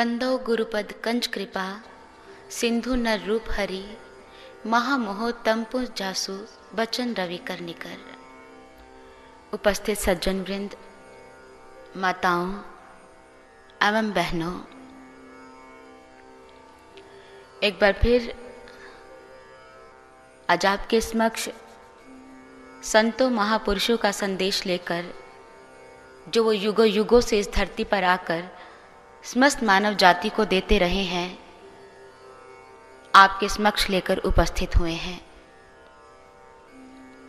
बंदो गुरुपद कंज कृपा, सिंधु नर रूप हरि, महामोह तंपु जासु, बचन रवि कर निकर। उपस्थित सज्जन वृंद माताओं, एवं बहनों, एक बार फिर आज आपके समक्ष संतों महापुरुषों का संदेश लेकर, जो वो युगों युगों से इस धरती पर आकर समस्त मानव जाति को देते रहे हैं, आपके समक्ष लेकर उपस्थित हुए हैं।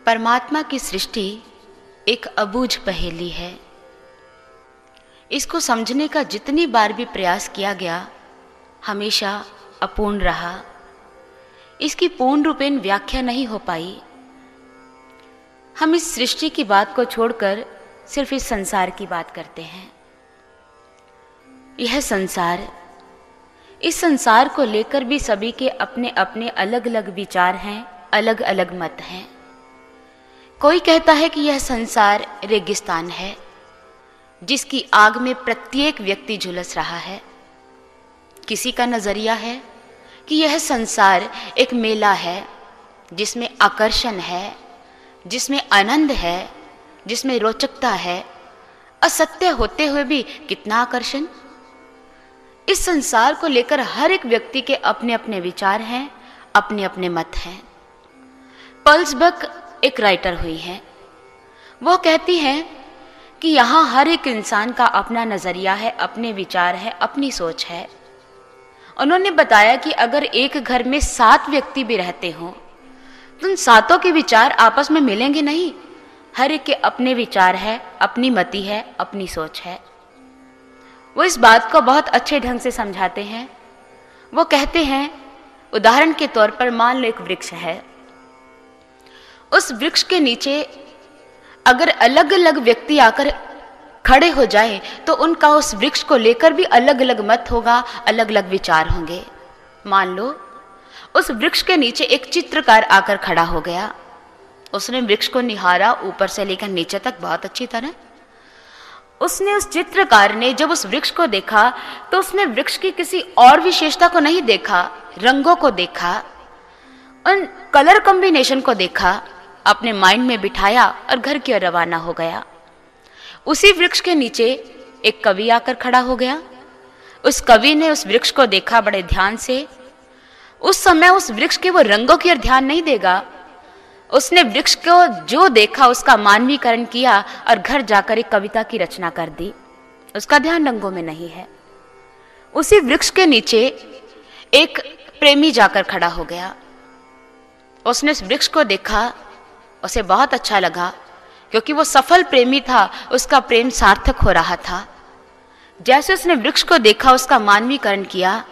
परमात्मा की सृष्टि एक अबूझ पहेली है। इसको समझने का जितनी बार भी प्रयास किया गया, हमेशा अपूर्ण रहा। इसकी पूर्ण रूपेण व्याख्या नहीं हो पाई। हम इस सृष्टि की बात को छोड़कर सिर्फ़ इस संसार की बात करते हैं। यह संसार इस संसार को लेकर भी सभी के अपने अपने अलग अलग विचार हैं अलग अलग मत हैं। कोई कहता है कि यह संसार रेगिस्तान है, जिसकी आग में प्रत्येक व्यक्ति झुलस रहा है। किसी का नज़रिया है कि यह संसार एक मेला है, जिसमें आकर्षण है, जिसमें आनंद है, जिसमें रोचकता है। असत्य होते हुए भी कितना आकर्षण? इस संसार को लेकर हर एक व्यक्ति के अपने अपने विचार हैं अपने अपने मत हैं। पल्स पल्सबक एक राइटर हुई है। वो कहती है कि यहाँ हर एक इंसान का अपना नज़रिया है, अपने विचार है, अपनी सोच है। उन्होंने बताया कि अगर एक घर में सात व्यक्ति भी रहते हो तो उन सातों के विचार आपस में मिलेंगे नहीं? हर एक के अपने विचार है, अपनी मति है, अपनी सोच है। वो इस बात को बहुत अच्छे ढंग से समझाते हैं। वो कहते हैं, उदाहरण के तौर पर मान लो एक वृक्ष है। उस वृक्ष के नीचे अगर अलग अलग व्यक्ति आकर खड़े हो जाए तो उनका उस वृक्ष को लेकर भी अलग अलग मत होगा अलग अलग विचार होंगे। मान लो, उस वृक्ष के नीचे एक चित्रकार आकर खड़ा हो गया। उसने वृक्ष को निहारा, ऊपर से लेकर नीचे तक, बहुत अच्छी तरह। उसने उस चित्रकार ने जब उस वृक्ष को देखा तो उसने वृक्ष की किसी और विशेषता को नहीं देखा, रंगों को देखा, उन कलर कॉम्बिनेशन को देखा, अपने माइंड में बिठाया और घर की ओर रवाना हो गया। उसी वृक्ष के नीचे एक कवि आकर खड़ा हो गया। उस कवि ने उस वृक्ष को देखा बड़े ध्यान से। उस समय उस वृक्ष के वो रंगों की ओर ध्यान नहीं देगा। उसने वृक्ष को जो देखा, उसका मानवीकरण किया और घर जाकर एक कविता की रचना कर दी। उसका ध्यान रंगों में नहीं है। उसी वृक्ष के नीचे एक प्रेमी जाकर खड़ा हो गया। उसने उस वृक्ष को देखा, उसे बहुत अच्छा लगा, क्योंकि वो सफल प्रेमी था, उसका प्रेम सार्थक हो रहा था। जैसे उसने वृक्ष को देखा, उसका मानवीकरण किया,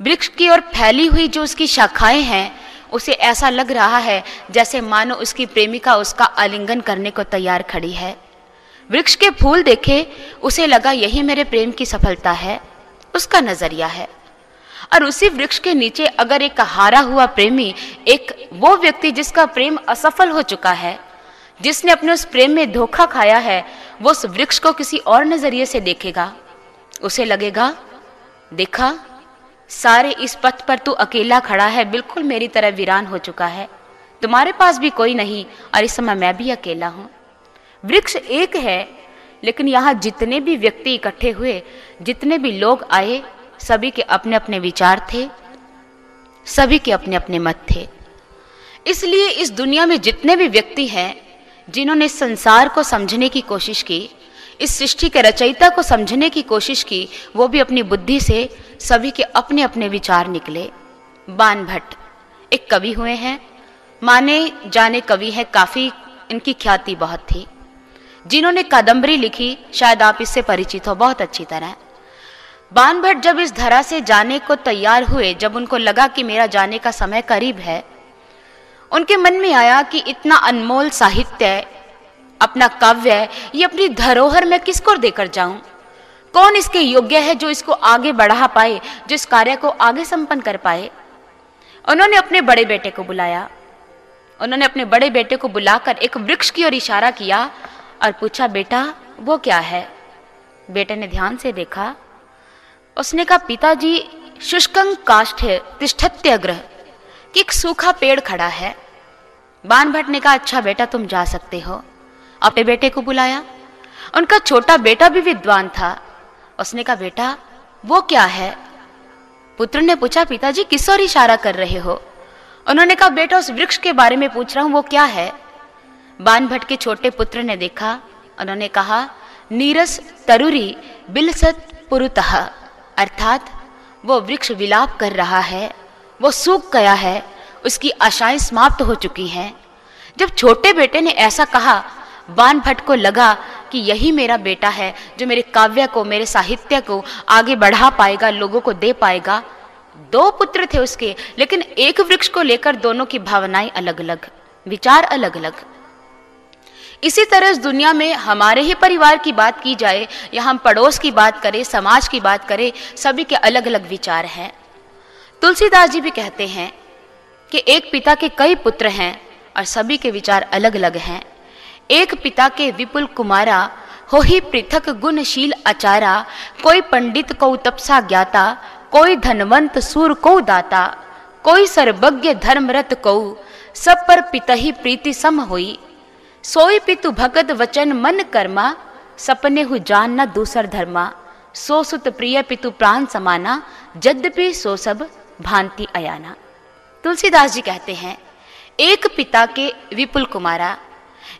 वृक्ष की ओर फैली हुई जो उसकी शाखाएँ हैं उसे ऐसा लग रहा है जैसे मानो उसकी प्रेमिका उसका आलिंगन करने को तैयार खड़ी है। वृक्ष के फूल देखे, उसे लगा यही मेरे प्रेम की सफलता है। उसका नज़रिया है। और उसी वृक्ष के नीचे अगर एक हारा हुआ प्रेमी, एक वो व्यक्ति जिसका प्रेम असफल हो चुका है, जिसने अपने उस प्रेम में धोखा खाया है, वो उस वृक्ष को किसी और नज़रिए से देखेगा। उसे लगेगा, देखा सारे इस पथ पर तू अकेला खड़ा है, बिल्कुल मेरी तरह वीरान हो चुका है। तुम्हारे पास भी कोई नहीं और इस समय मैं भी अकेला हूँ। वृक्ष एक है, लेकिन यहाँ जितने भी व्यक्ति इकट्ठे हुए, जितने भी लोग आए, सभी के अपने अपने विचार थे, सभी के अपने अपने मत थे। इसलिए इस दुनिया में जितने भी व्यक्ति हैं, जिन्होंने संसार को समझने की कोशिश की, इस सृष्टि के रचयिता को समझने की कोशिश की, वो भी अपनी बुद्धि से सभी के अपने अपने विचार निकले। बान भट्ट एक कवि हुए हैं। माने जाने कवि हैं काफ़ी, इनकी ख्याति बहुत थी। जिन्होंने कादम्बरी लिखी, शायद आप इससे परिचित हो, बहुत अच्छी तरह। बान भट्ट जब इस धरा से जाने को तैयार हुए, जब उनको लगा कि मेरा जाने का समय करीब है, उनके मन में आया कि इतना अनमोल साहित्य, अपना काव्य, ये अपनी धरोहर में किसको देकर जाऊँ? कौन इसके योग्य है जो इसको आगे बढ़ा पाए, जो इस कार्य को आगे संपन्न कर पाए? उन्होंने अपने बड़े बेटे को बुलाया। उन्होंने अपने बड़े बेटे को बुलाकर एक वृक्ष की ओर इशारा किया और पूछा, बेटा, वो क्या है? बेटे ने ध्यान से देखा। उसने कहा, पिताजी, शुष्कं काष्ठ तिष्ठत्यग्रह, कि एक सूखा पेड़ खड़ा है। बान भट्ट ने कहा अच्छा बेटा तुम जा सकते हो। अपने बेटे को बुलाया। उनका छोटा बेटा भी विद्वान था। उसने कहा, बेटा, वो क्या है? पुत्र ने पूछा, पिताजी किस और इशारा कर रहे हो? उन्होंने कहा, बेटा, उस वृक्ष के बारे में पूछ रहा हूँ, वो क्या है? बान भट्ट के छोटे पुत्र ने देखा, उन्होंने कहा, नीरस, तरुरी, बिलसत, पुरुतः, अर्थात वो वृक्ष विलाप कर रहा है, वो सूख गया है, उसकी आशाएँ समाप्त हो चुकी हैं। जब छोटे बेटे ने ऐसा कहा बान भट्ट को लगा कि यही मेरा बेटा है, जो मेरे काव्य को, मेरे साहित्य को आगे बढ़ा पाएगा, लोगों को दे पाएगा। दो पुत्र थे उसके, लेकिन एक वृक्ष को लेकर दोनों की भावनाएँ अलग अलग विचार अलग अलग इसी तरह इस दुनिया में हमारे ही परिवार की बात की जाए, या हम पड़ोस की बात करें, समाज की बात करें, सभी के अलग अलग विचार हैं। तुलसीदास जी भी कहते हैं कि एक पिता के कई पुत्र हैं, और सभी के विचार अलग अलग हैं। एक पिता के विपुल कुमारा हो ही पृथक गुणशील आचारा कोई पंडित को तपसा ज्ञाता, कोई धनवंत सूर को दाता, कोई सर्वज्ञ धर्मरत को, सब पर पिता ही प्रीति सम हुई। सोई पितु भगत वचन मन कर्मा, सपने हु जान न दूसर धर्मा। सो सुत प्रिय पितु प्राण समाना, जद्यपि सो सब भांति अयाना। तुलसीदास जी कहते हैं, एक पिता के विपुल कुमारा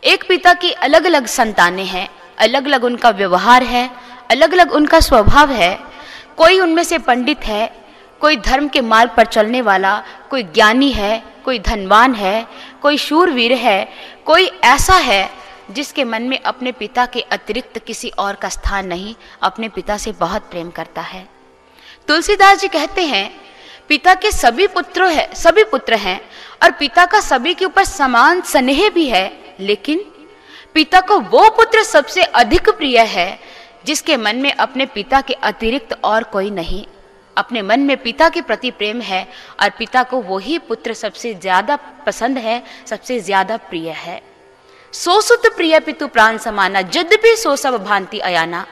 एक पिता की अलग अलग संतानें हैं अलग अलग उनका व्यवहार है अलग अलग उनका स्वभाव है। कोई उनमें से पंडित है, कोई धर्म के मार्ग पर चलने वाला, कोई ज्ञानी है, कोई धनवान है, कोई शूरवीर है, कोई ऐसा है जिसके मन में अपने पिता के अतिरिक्त किसी और का स्थान नहीं, अपने पिता से बहुत प्रेम करता है। तुलसीदास जी कहते हैं, पिता के सभी पुत्र है, सभी पुत्र हैं, और पिता का सभी के ऊपर समान स्नेह भी है। लेकिन पिता को वो पुत्र सबसे अधिक प्रिय है, जिसके मन में अपने पिता के अतिरिक्त और कोई नहीं। अपने मन में पिता के प्रति प्रेम है और पिता को वही पुत्र सबसे ज़्यादा पसंद है, सबसे ज़्यादा प्रिय है। सो सुत प्रिय पितु प्राण समाना, जद भी सो सब भांति अयाना।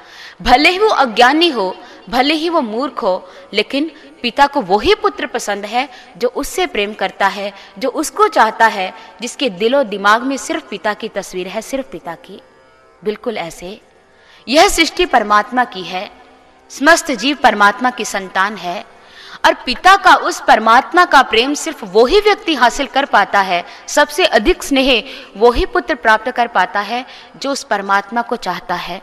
भले ही वो अज्ञानी हो, भले ही वो मूर्ख हो, लेकिन पिता को वही पुत्र पसंद है जो उससे प्रेम करता है, जो उसको चाहता है, जिसके दिलो दिमाग में सिर्फ़ पिता की तस्वीर है, सिर्फ़ पिता की। बिल्कुल ऐसे। यह सृष्टि परमात्मा की है, समस्त जीव परमात्मा की संतान है, और पिता का उस परमात्मा का प्रेम सिर्फ़ वो ही व्यक्ति हासिल कर पाता है, सबसे अधिक स्नेह वो ही पुत्र प्राप्त कर पाता है, जो उस परमात्मा को चाहता है।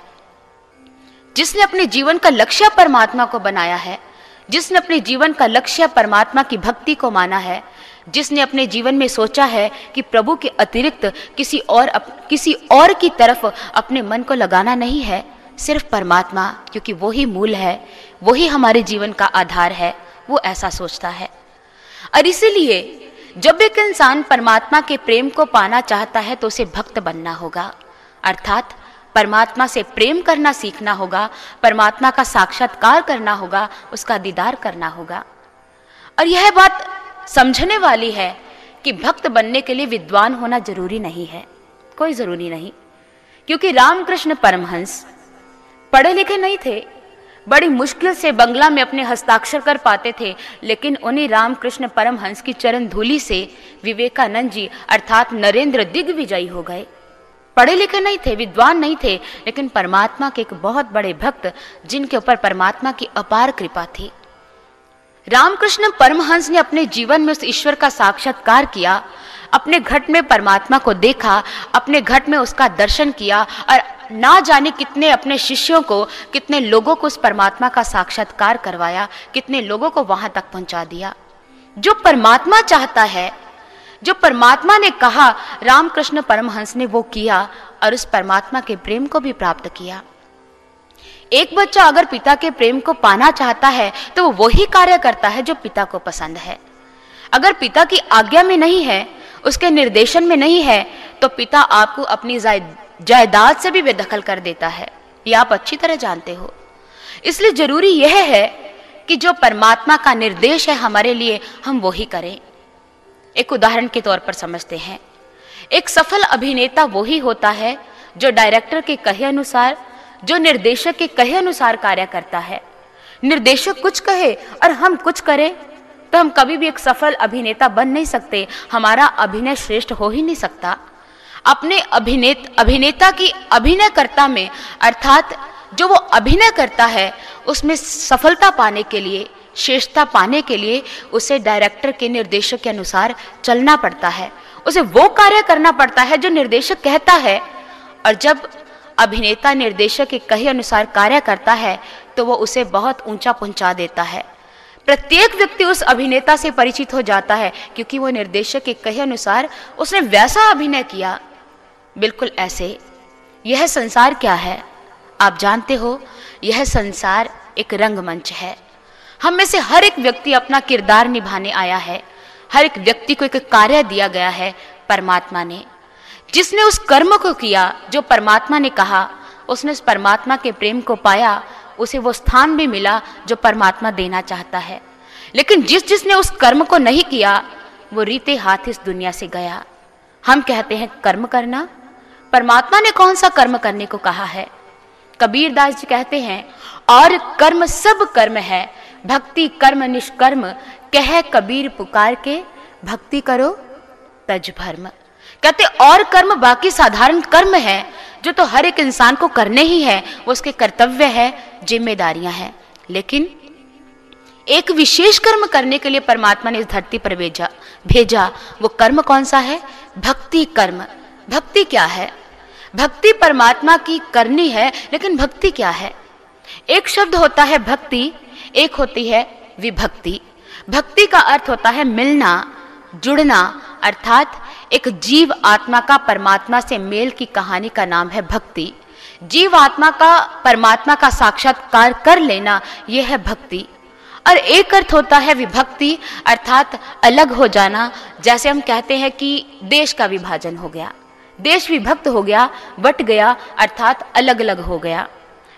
जिसने अपने जीवन का लक्ष्य परमात्मा को बनाया है जिसने अपने जीवन का लक्ष्य परमात्मा की भक्ति को माना है जिसने अपने जीवन में सोचा है कि प्रभु के अतिरिक्त किसी और अप, किसी और की तरफ़ अपने मन को लगाना नहीं है सिर्फ़ परमात्मा क्योंकि वही मूल है वही हमारे जीवन का आधार है वो ऐसा सोचता है। और इसीलिए जब एक इंसान परमात्मा के प्रेम को पाना चाहता है तो उसे भक्त बनना होगा अर्थात परमात्मा से प्रेम करना सीखना होगा, परमात्मा का साक्षात्कार करना होगा, उसका दीदार करना होगा। और यह बात समझने वाली है कि भक्त बनने के लिए विद्वान होना ज़रूरी नहीं है, कोई ज़रूरी नहीं। क्योंकि रामकृष्ण परमहंस पढ़े लिखे नहीं थे, बड़ी मुश्किल से बंगला में अपने हस्ताक्षर कर पाते थे, लेकिन उन्हें रामकृष्ण परमहंस की चरण धूली से विवेकानंद जी, अर्थात नरेंद्र दिग्विजयी हो गए। पढ़े लिखे नहीं थे, विद्वान नहीं थे, लेकिन परमात्मा के एक बहुत बड़े भक्त, जिनके ऊपर परमात्मा की अपार कृपा थी। रामकृष्ण परमहंस ने अपने जीवन में उस ईश्वर का साक्षात्कार किया, अपने घट में परमात्मा को देखा, अपने घट में उसका दर्शन किया, और ना जाने कितने अपने शिष्यों को, कितने लोगों को उस परमात्मा का साक्षात्कार करवाया, कितने लोगों को वहाँ तक पहुँचा दिया। जो परमात्मा चाहता है जो परमात्मा ने कहा, रामकृष्ण परमहंस ने वो किया और उस परमात्मा के प्रेम को भी प्राप्त किया। एक बच्चा अगर पिता के प्रेम को पाना चाहता है तो वो वही कार्य करता है जो पिता को पसंद है। अगर पिता की आज्ञा में नहीं है, उसके निर्देशन में नहीं है तो पिता आपको अपनी जायदाद से भी बेदखल कर देता है। ये आप अच्छी तरह जानते हो। इसलिए ज़रूरी यह है कि जो परमात्मा का निर्देश है हमारे लिए, हम वही करें। एक उदाहरण के तौर पर समझते हैं। एक सफल अभिनेता वो ही होता है जो डायरेक्टर के कहे अनुसार, जो निर्देशक के कहे अनुसार कार्य करता है। निर्देशक कुछ कहे और हम कुछ करें तो हम कभी भी एक सफल अभिनेता बन नहीं सकते। हमारा अभिनय श्रेष्ठ हो ही नहीं सकता। अपने अभिनेत, अभिनेता की अभिनयकर्ता में, अर्थात जो वो अभिनय करता है, उसमें सफलता पाने के लिए श्रेष्ठता पाने के लिए उसे डायरेक्टर के निर्देशक के अनुसार चलना पड़ता है। उसे वो कार्य करना पड़ता है जो निर्देशक कहता है। और जब अभिनेता निर्देशक के कहे अनुसार कार्य करता है तो वो उसे बहुत ऊँचा पहुँचा देता है। प्रत्येक व्यक्ति उस अभिनेता से परिचित हो जाता है, क्योंकि वो निर्देशक के कहे अनुसार उसने वैसा अभिनय किया। बिल्कुल ऐसे। यह संसार क्या है? आप जानते हो, यह संसार एक रंगमंच है। हम में से हर एक व्यक्ति अपना किरदार निभाने आया है। हर एक व्यक्ति को एक कार्य दिया गया है परमात्मा ने। जिसने उस कर्म को किया, जो परमात्मा ने कहा, उसने उस परमात्मा के प्रेम को पाया, उसे वो स्थान भी मिला जो परमात्मा देना चाहता है। लेकिन जिस जिसने उस कर्म को नहीं किया, वो रीते हाथ इस दुनिया से गया। हम कहते हैं कर्म करना। परमात्मा ने कौन सा कर्म करने को कहा है? कबीर दास जी कहते हैं, और कर्म सब कर्म है भक्ति कर्म निष्कर्म, कह कबीर पुकार के भक्ति करो तज भर्म। कहते, और कर्म बाकी साधारण कर्म है, जो तो हर एक इंसान को करने ही है वो उसके कर्तव्य है, जिम्मेदारियाँ हैं। लेकिन एक विशेष कर्म करने के लिए परमात्मा ने इस धरती पर भेजा भेजा, वो कर्म कौन सा है? भक्ति कर्म। भक्ति क्या है? भक्ति परमात्मा की करनी है, लेकिन भक्ति क्या है? एक शब्द होता है भक्ति एक होती है विभक्ति। भक्ति का अर्थ होता है मिलना, जुड़ना, अर्थात एक जीव आत्मा का परमात्मा से मेल की कहानी का नाम है भक्ति। जीव आत्मा का, परमात्मा का साक्षात्कार कर लेना, यह है भक्ति। और एक अर्थ होता है विभक्ति, अर्थात अलग हो जाना, जैसे हम कहते हैं कि देश का विभाजन हो गया। देश विभक्त हो गया, बट गया, अर्थात अलग अलग हो गया।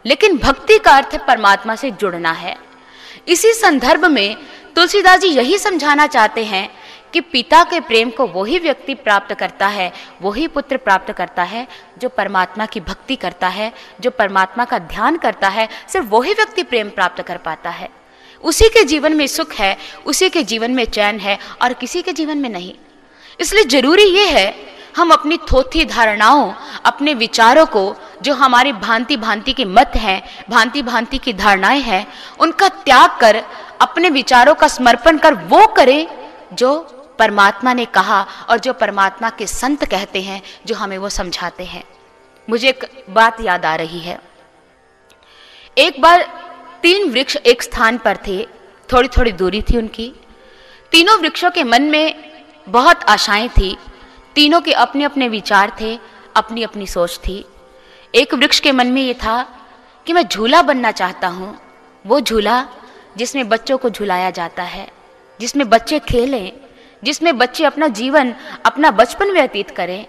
लेकिन भक्ति का अर्थ परमात्मा से जुड़ना है। इसी संदर्भ में तुलसीदास जी यही समझाना चाहते हैं कि पिता के प्रेम को वही व्यक्ति प्राप्त करता है, वही पुत्र प्राप्त करता है, जो परमात्मा की भक्ति करता है, जो परमात्मा का ध्यान करता है, सिर्फ़ वही व्यक्ति प्रेम प्राप्त कर पाता है। उसी के जीवन में सुख है, उसी के जीवन में चैन है और किसी के जीवन में नहीं। इसलिए ज़रूरी यह है, हम अपनी थोथी धारणाओं, अपने विचारों को जो हमारी भांति भांति के मत हैं भांति भांति की धारणाएँ हैं, उनका त्याग कर, अपने विचारों का समर्पण कर वो करें जो परमात्मा ने कहा और जो परमात्मा के संत कहते हैं, जो हमें वो समझाते हैं। मुझे एक बात याद आ रही है। एक बार तीन वृक्ष एक स्थान पर थे थोड़ी थोड़ी दूरी थी उनकी। तीनों वृक्षों के मन में बहुत आशाएँ थी। तीनों के अपने अपने विचार थे अपनी अपनी सोच थी। एक वृक्ष के मन में ये था कि मैं झूला बनना चाहता हूँ। वो झूला जिसमें बच्चों को झुलाया जाता है, जिसमें बच्चे खेलें, जिसमें बच्चे अपना जीवन, अपना बचपन व्यतीत करें।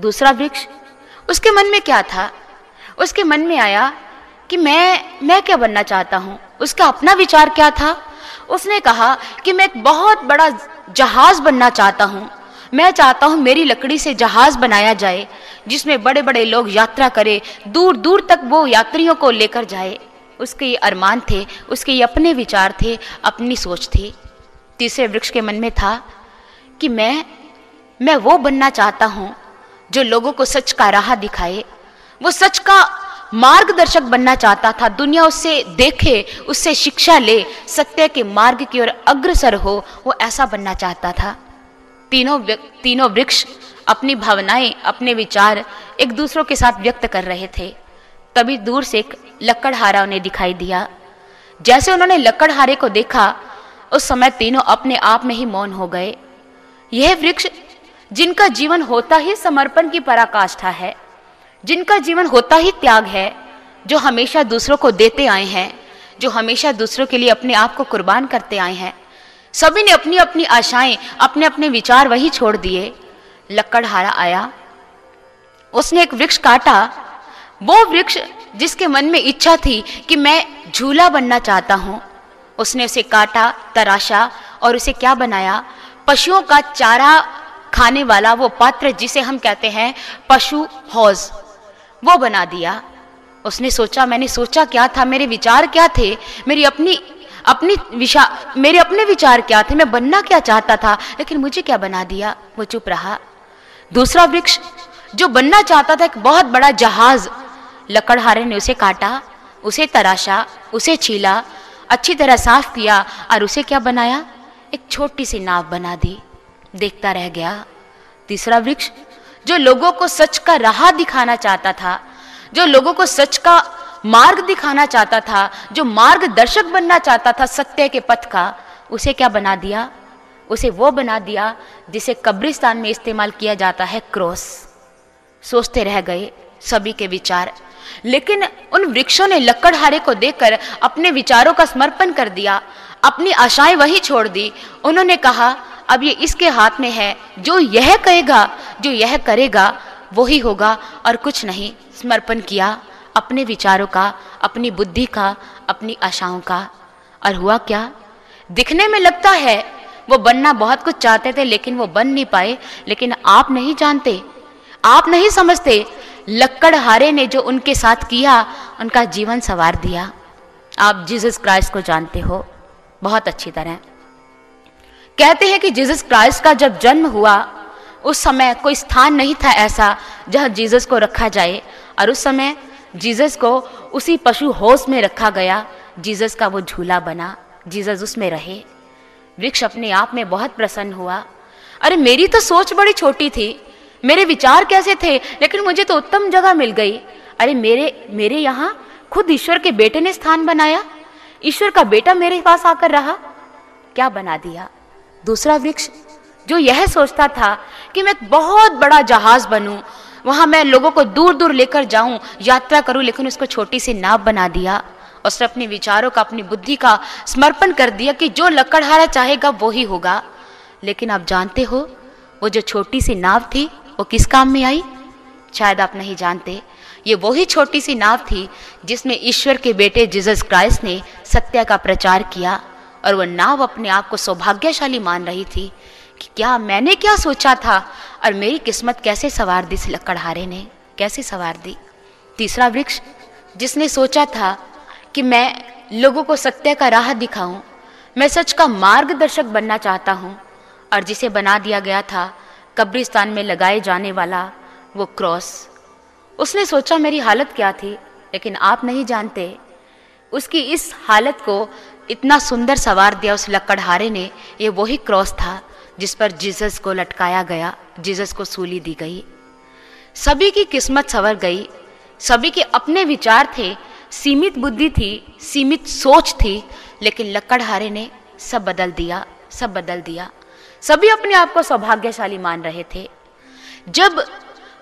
दूसरा वृक्ष, उसके मन में क्या था? उसके मन में आया कि मैं मैं क्या बनना चाहता हूँ? उसका अपना विचार क्या था? उसने कहा कि मैं एक बहुत बड़ा जहाज़ बनना चाहता हूँ। मैं चाहता हूँ मेरी लकड़ी से जहाज़ बनाया जाए, जिसमें बड़े बड़े लोग यात्रा करें दूर दूर तक वो यात्रियों को लेकर जाए। उसके ये अरमान थे, उसके ये अपने विचार थे, अपनी सोच थी। तीसरे वृक्ष के मन में था कि मैं मैं वो बनना चाहता हूँ, जो लोगों को सच का राह दिखाए। वो सच का मार्गदर्शक बनना चाहता था। दुनिया उससे देखे, उससे शिक्षा ले, सत्य के मार्ग की ओर अग्रसर हो, वो ऐसा बनना चाहता था। तीनों तीनों वृक्ष अपनी भावनाएँ, अपने विचार एक दूसरों के साथ व्यक्त कर रहे थे। तभी दूर से एक लकड़हारा उन्हें दिखाई दिया। जैसे उन्होंने लकड़हारे को देखा, उस समय तीनों अपने आप में ही मौन हो गए। यह वृक्ष जिनका जीवन होता ही समर्पण की पराकाष्ठा है, जिनका जीवन होता ही त्याग है, जो हमेशा दूसरों को देते आए हैं, जो हमेशा दूसरों के लिए अपने आप को कुर्बान करते आए हैं सभी ने अपनी अपनी आशाएँ, अपने अपने विचार वही छोड़ दिए। लकड़हारा आया। उसने एक वृक्ष काटा। वो वृक्ष जिसके मन में इच्छा थी कि मैं झूला बनना चाहता हूँ, उसने उसे काटा, तराशा और उसे क्या बनाया? पशुओं का चारा खाने वाला वो पात्र जिसे हम कहते हैं पशु हौज, वो बना दिया। उसने सोचा, मैंने सोचा क्या था? मेरे विचार क्या थे? मेरी अपनी अपनी विशा, मेरे अपने विचार क्या थे? मैं बनना क्या चाहता था? लेकिन मुझे क्या बना दिया? वो चुप रहा। दूसरा वृक्ष, जो बनना चाहता था, एक बहुत बड़ा जहाज़। लकड़हारे ने उसे काटा, उसे तराशा, उसे छीला, अच्छी तरह साफ़ किया और उसे क्या बनाया? एक छोटी सी नाव बना दी। देखता रह गया। तीसरा वृक्ष, जो लोगों को सच का राह दिखाना चाहता था, जो लोगों को सच का मार्ग दिखाना चाहता था, जो मार्गदर्शक बनना चाहता था सत्य के पथ का, उसे क्या बना दिया? उसे वो बना दिया, जिसे कब्रिस्तान में इस्तेमाल किया जाता है क्रॉस। सोचते रह गए सभी के विचार। लेकिन उन वृक्षों ने लकड़हारे को देखकर अपने विचारों का समर्पण कर दिया। अपनी आशाएँ वही छोड़ दी। उन्होंने कहा, अब ये इसके हाथ में है। जो यह कहेगा, जो यह करेगा, वही होगा और कुछ नहीं। समर्पण किया। अपने विचारों का, अपनी बुद्धि का, अपनी आशाओं का। और हुआ क्या? दिखने में लगता है, वो बनना बहुत कुछ चाहते थे, लेकिन वो बन नहीं पाए। लेकिन आप नहीं जानते, आप नहीं समझते लक्कड़हारे ने जो उनके साथ किया, उनका जीवन सवार दिया। आप जीसस क्राइस्ट को जानते हो। बहुत अच्छी तरह। कहते हैं कि जीसस क्राइस्ट का जब जन्म हुआ, उस समय कोई स्थान नहीं था ऐसा जहाँ जीसस को रखा जाए। और उस समय जीसस को उसी पशु होश में रखा गया। जीसस का वो झूला बना। जीसस उसमें रहे। वृक्ष अपने आप में बहुत प्रसन्न हुआ। अरे, मेरी तो सोच बड़ी छोटी थी। मेरे विचार कैसे थे? लेकिन मुझे तो उत्तम जगह मिल गई। अरे, मेरे मेरे यहाँ खुद ईश्वर के बेटे ने स्थान बनाया। ईश्वर का बेटा मेरे पास आकर रहा। क्या बना दिया? दूसरा वृक्ष, जो यह सोचता था कि मैं बहुत बड़ा जहाज़ बनूं वहाँ मैं लोगों को दूर दूर लेकर जाऊँ, यात्रा करूँ, लेकिन उसको छोटी सी नाव बना दिया। उसने अपने विचारों का, अपनी बुद्धि का समर्पण कर दिया कि जो लकड़हारा चाहेगा वो ही होगा। लेकिन आप जानते हो, वो जो छोटी सी नाव थी, वो किस काम में आई? शायद आप नहीं जानते। ये वही छोटी सी नाव थी, जिसमें ईश्वर के बेटे जीसस क्राइस्ट ने सत्य का प्रचार किया, और वह नाव अपने आप को सौभाग्यशाली मान रही थी। क्या मैंने क्या सोचा था? और मेरी किस्मत कैसे सवार दी लकड़हारे ने? कैसे सवार दी? तीसरा वृक्ष, जिसने सोचा था कि मैं लोगों को सत्य का राह दिखाऊँ, मैं सच का मार्गदर्शक बनना चाहता हूँ, और जिसे बना दिया गया था कब्रिस्तान में लगाए जाने वाला वो क्रॉस। उसने सोचा मेरी हालत क्या थी, लेकिन आप नहीं जानते। उसकी इस हालत को इतना सुंदर सवार दिया उस लकड़हारे ने, ये वही क्रॉस था। जिस पर जीसस को लटकाया गया, जीसस को सूली दी गई। सभी की किस्मत सवर गई। सभी के अपने विचार थे। सीमित बुद्धि थी, सीमित सोच थी, लेकिन लकड़हारे ने सब बदल दिया, सब बदल दिया। सभी अपने आप को सौभाग्यशाली मान रहे थे। जब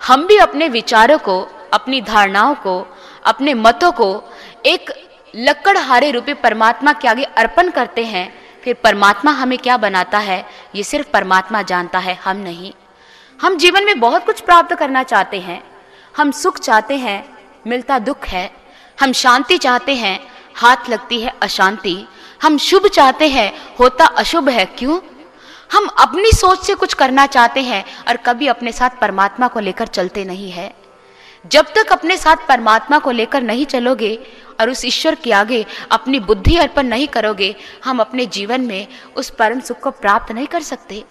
हम भी अपने विचारों को, अपनी धारणाओं को, अपने मतों को एक लकड़हारे रूपी परमात्मा के आगे अर्पण करते हैं फिर परमात्मा हमें क्या बनाता है, ये सिर्फ़ परमात्मा जानता है, हम नहीं। हम जीवन में बहुत कुछ प्राप्त करना चाहते हैं। हम सुख चाहते हैं, मिलता दुख है। हम शांति चाहते हैं, हाथ लगती है अशांति। हम शुभ चाहते हैं, होता अशुभ है, क्यों? हम अपनी सोच से कुछ करना चाहते हैं और कभी अपने साथ परमात्मा को लेकर चलते नहीं है। जब तक अपने साथ परमात्मा को लेकर नहीं चलोगे और उस ईश्वर के आगे अपनी बुद्धि अर्पण नहीं करोगे, हम अपने जीवन में उस परम सुख को प्राप्त नहीं कर सकते।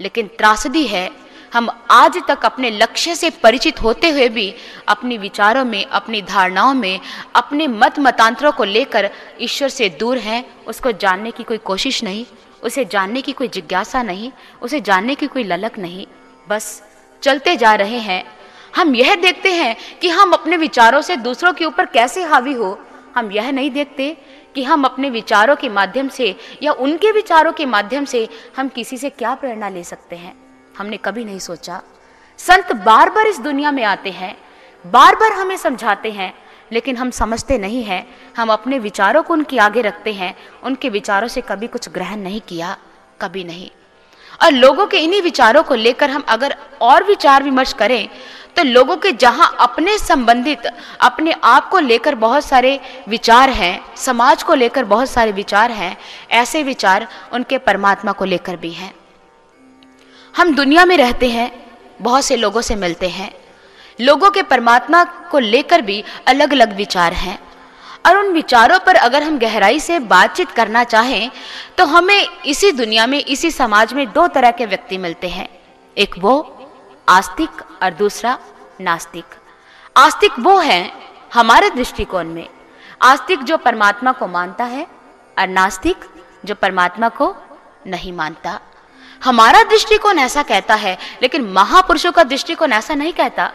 लेकिन त्रासदी है, हम आज तक अपने लक्ष्य से परिचित होते हुए भी अपने विचारों में, अपनी धारणाओं में, अपने मत मतांतरों को लेकर ईश्वर से दूर हैं, उसको जानने की कोई कोशिश नहीं, उसे जानने की कोई जिज्ञासा नहीं, उसे जानने की कोई ललक नहीं। बस चलते जा रहे हैं हम यह देखते हैं कि हम अपने विचारों से दूसरों के ऊपर कैसे हावी हो। हम यह नहीं देखते कि हम अपने विचारों के माध्यम से या उनके विचारों के माध्यम से हम किसी से क्या प्रेरणा ले सकते हैं। हमने कभी नहीं सोचा। संत बार बार इस दुनिया में आते हैं, बार बार हमें समझाते हैं, लेकिन हम समझते नहीं हैं। हम अपने विचारों को उनके आगे रखते हैं। उनके विचारों से कभी कुछ ग्रहण नहीं किया, कभी नहीं। और लोगों के इन्हीं विचारों को लेकर हम अगर और विचार विमर्श करें तो लोगों के जहाँ अपने संबंधित, अपने आप को लेकर बहुत सारे विचार हैं, समाज को लेकर बहुत सारे विचार हैं, ऐसे विचार उनके परमात्मा को लेकर भी हैं। हम दुनिया में रहते हैं, बहुत से लोगों से मिलते हैं। लोगों के परमात्मा को लेकर भी अलग अलग विचार हैं। और उन विचारों पर अगर हम गहराई से बातचीत करना चाहें तो हमें इसी दुनिया में, इसी समाज में दो तरह के व्यक्ति मिलते हैं। एक वो आस्तिक और दूसरा नास्तिक। आस्तिक वो है हमारे दृष्टिकोण में। आस्तिक जो परमात्मा को मानता है और नास्तिक जो परमात्मा को नहीं मानता। हमारा दृष्टिकोण ऐसा कहता है, लेकिन महापुरुषों का दृष्टिकोण ऐसा नहीं कहता।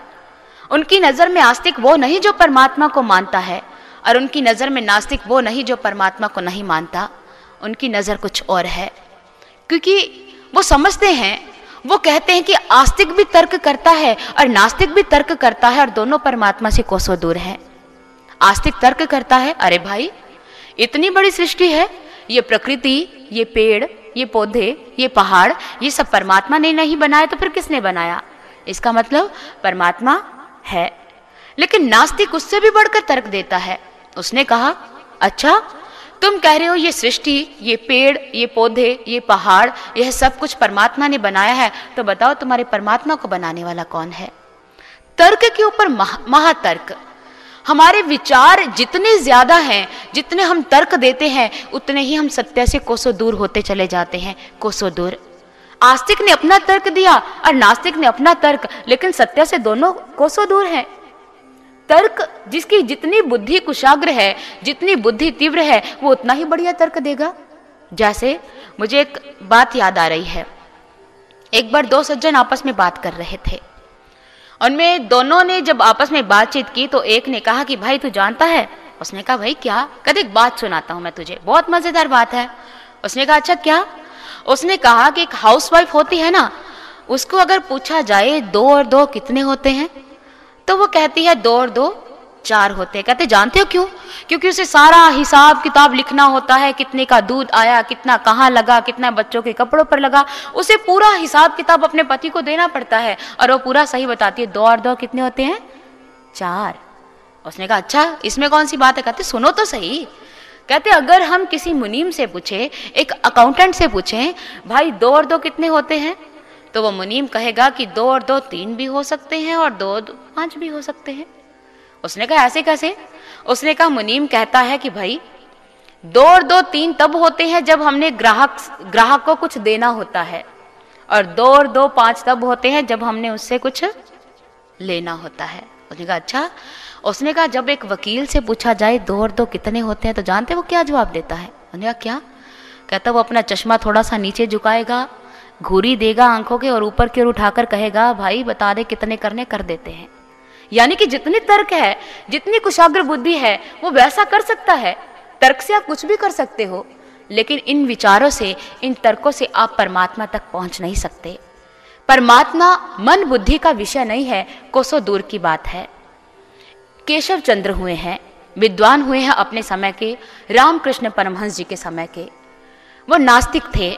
उनकी नज़र में आस्तिक वो नहीं जो परमात्मा को मानता है, और उनकी नज़र में नास्तिक वो नहीं जो परमात्मा को नहीं मानता। उनकी नज़र कुछ और है, क्योंकि वो समझते हैं वो कहते हैं कि आस्तिक भी तर्क करता है और नास्तिक भी तर्क करता है और दोनों परमात्मा से कोसों दूर है। आस्तिक तर्क करता है, अरे भाई, इतनी बड़ी सृष्टि है, ये प्रकृति, ये पेड़, ये पौधे, ये पहाड़, ये सब परमात्मा ने नहीं बनाया तो फिर किसने बनाया? इसका मतलब परमात्मा है। लेकिन नास्तिक उससे भी बढ़कर तर्क देता है। उसने कहा अच्छा तुम कह रहे हो ये सृष्टि, ये पेड़, ये पौधे, ये पहाड़, यह सब कुछ परमात्मा ने बनाया है तो बताओ तुम्हारे परमात्मा को बनाने वाला कौन है? तर्क के ऊपर महातर्क। हमारे विचार जितने ज़्यादा हैं, जितने हम तर्क देते हैं, उतने ही हम सत्य से कोसों दूर होते चले जाते हैं, कोसों दूर। आस्तिक ने अपना तर्क दिया और नास्तिक ने अपना तर्क, लेकिन सत्य से दोनों कोसों दूर हैं। तर्क जिसकी जितनी बुद्धि कुशाग्र है, जितनी बुद्धि तीव्र है, वो उतना ही बढ़िया तर्क देगा। जैसे मुझे एक बात याद आ रही है। एक बार दो सज्जन आपस में बात कर रहे थे। उनमें दोनों ने जब आपस में बातचीत की तो एक ने कहा कि, भाई, तू जानता है? उसने कहा, भाई, क्या? कहते एक बात सुनाता हूँ मैं तुझे। बहुत मज़ेदार बात है। उसने कहा अच्छा क्या? उसने कहा कि एक हाउसवाइफ होती है ना, उसको अगर पूछा जाए, दो और दो कितने होते हैं? तो वो कहती है, दो और दो, चार होते हैं। कहते, जानते हो क्यों? क्योंकि उसे सारा हिसाब किताब लिखना होता है, कितने का दूध आया, कितना कहाँ लगा, कितना बच्चों के कपड़ों पर लगा। उसे पूरा हिसाब किताब अपने पति को देना पड़ता है और वो पूरा सही बताती है, दो और दो कितने होते हैं? चार। उसने कहा अच्छा इसमें कौन सी बात है? कहते, सुनो तो सही। कहते, अगर हम किसी मुनीम से पूछे, एक अकाउंटेंट से पूछे, भाई, दो और दो कितने होते हैं? तो वो मुनीम कहेगा कि दो और दो तीन भी हो सकते हैं और दो, दो पाँच भी हो सकते हैं। उसने कहा ऐसे कैसे? उसने कहा मुनीम कहता है कि भाई दो और दो तीन तब होते हैं जब हमने ग्राहक ग्राहक को कुछ देना होता है और दो और दो पाँच तब होते हैं जब हमने उससे कुछ लेना होता है। उसने कहा अच्छा। उसने कहा जब एक वकील से पूछा जाए दो और दो कितने होते हैं तो जानते वो क्या जवाब देता है? उसने कहा क्या? कहता वो अपना चश्मा थोड़ा सा नीचे झुकाएगा घूरी देगा आँखों के और ऊपर की ओर उठाकर कहेगा, भाई, बता दे कितने करने कर देते हैं। यानी कि जितनी तर्क है, जितनी कुशाग्र बुद्धि है, वो वैसा कर सकता है। तर्क से आप कुछ भी कर सकते हो, लेकिन इन विचारों से, इन तर्कों से आप परमात्मा तक पहुँच नहीं सकते। परमात्मा मन बुद्धि का विषय नहीं है, कोसों दूर की बात है। केशव चंद्र हुए हैं, विद्वान हुए हैं अपने समय के, रामकृष्ण परमहंस जी के समय के। वो नास्तिक थे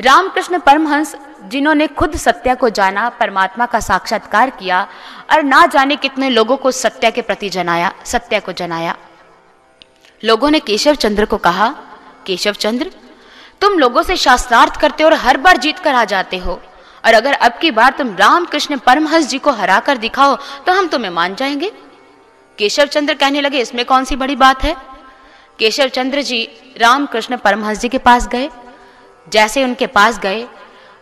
रामकृष्ण परमहंस, जिन्होंने खुद सत्य को जाना, परमात्मा का साक्षात्कार किया, और ना जाने कितने लोगों को सत्य के प्रति जनाया, सत्य को जनाया। लोगों ने केशव चंद्र को कहा, केशव चंद्र, तुम लोगों से शास्त्रार्थ करते हो और हर बार जीत कर आ जाते हो। और अगर अब की बार तुम रामकृष्ण परमहंस जी को हरा कर दिखाओ तो हम तुम्हें मान जाएँगे। केशव चंद्र कहने लगे, इसमें कौन सी बड़ी बात है? केशव चंद्र जी रामकृष्ण परमहंस जी के पास गए। जैसे उनके पास गए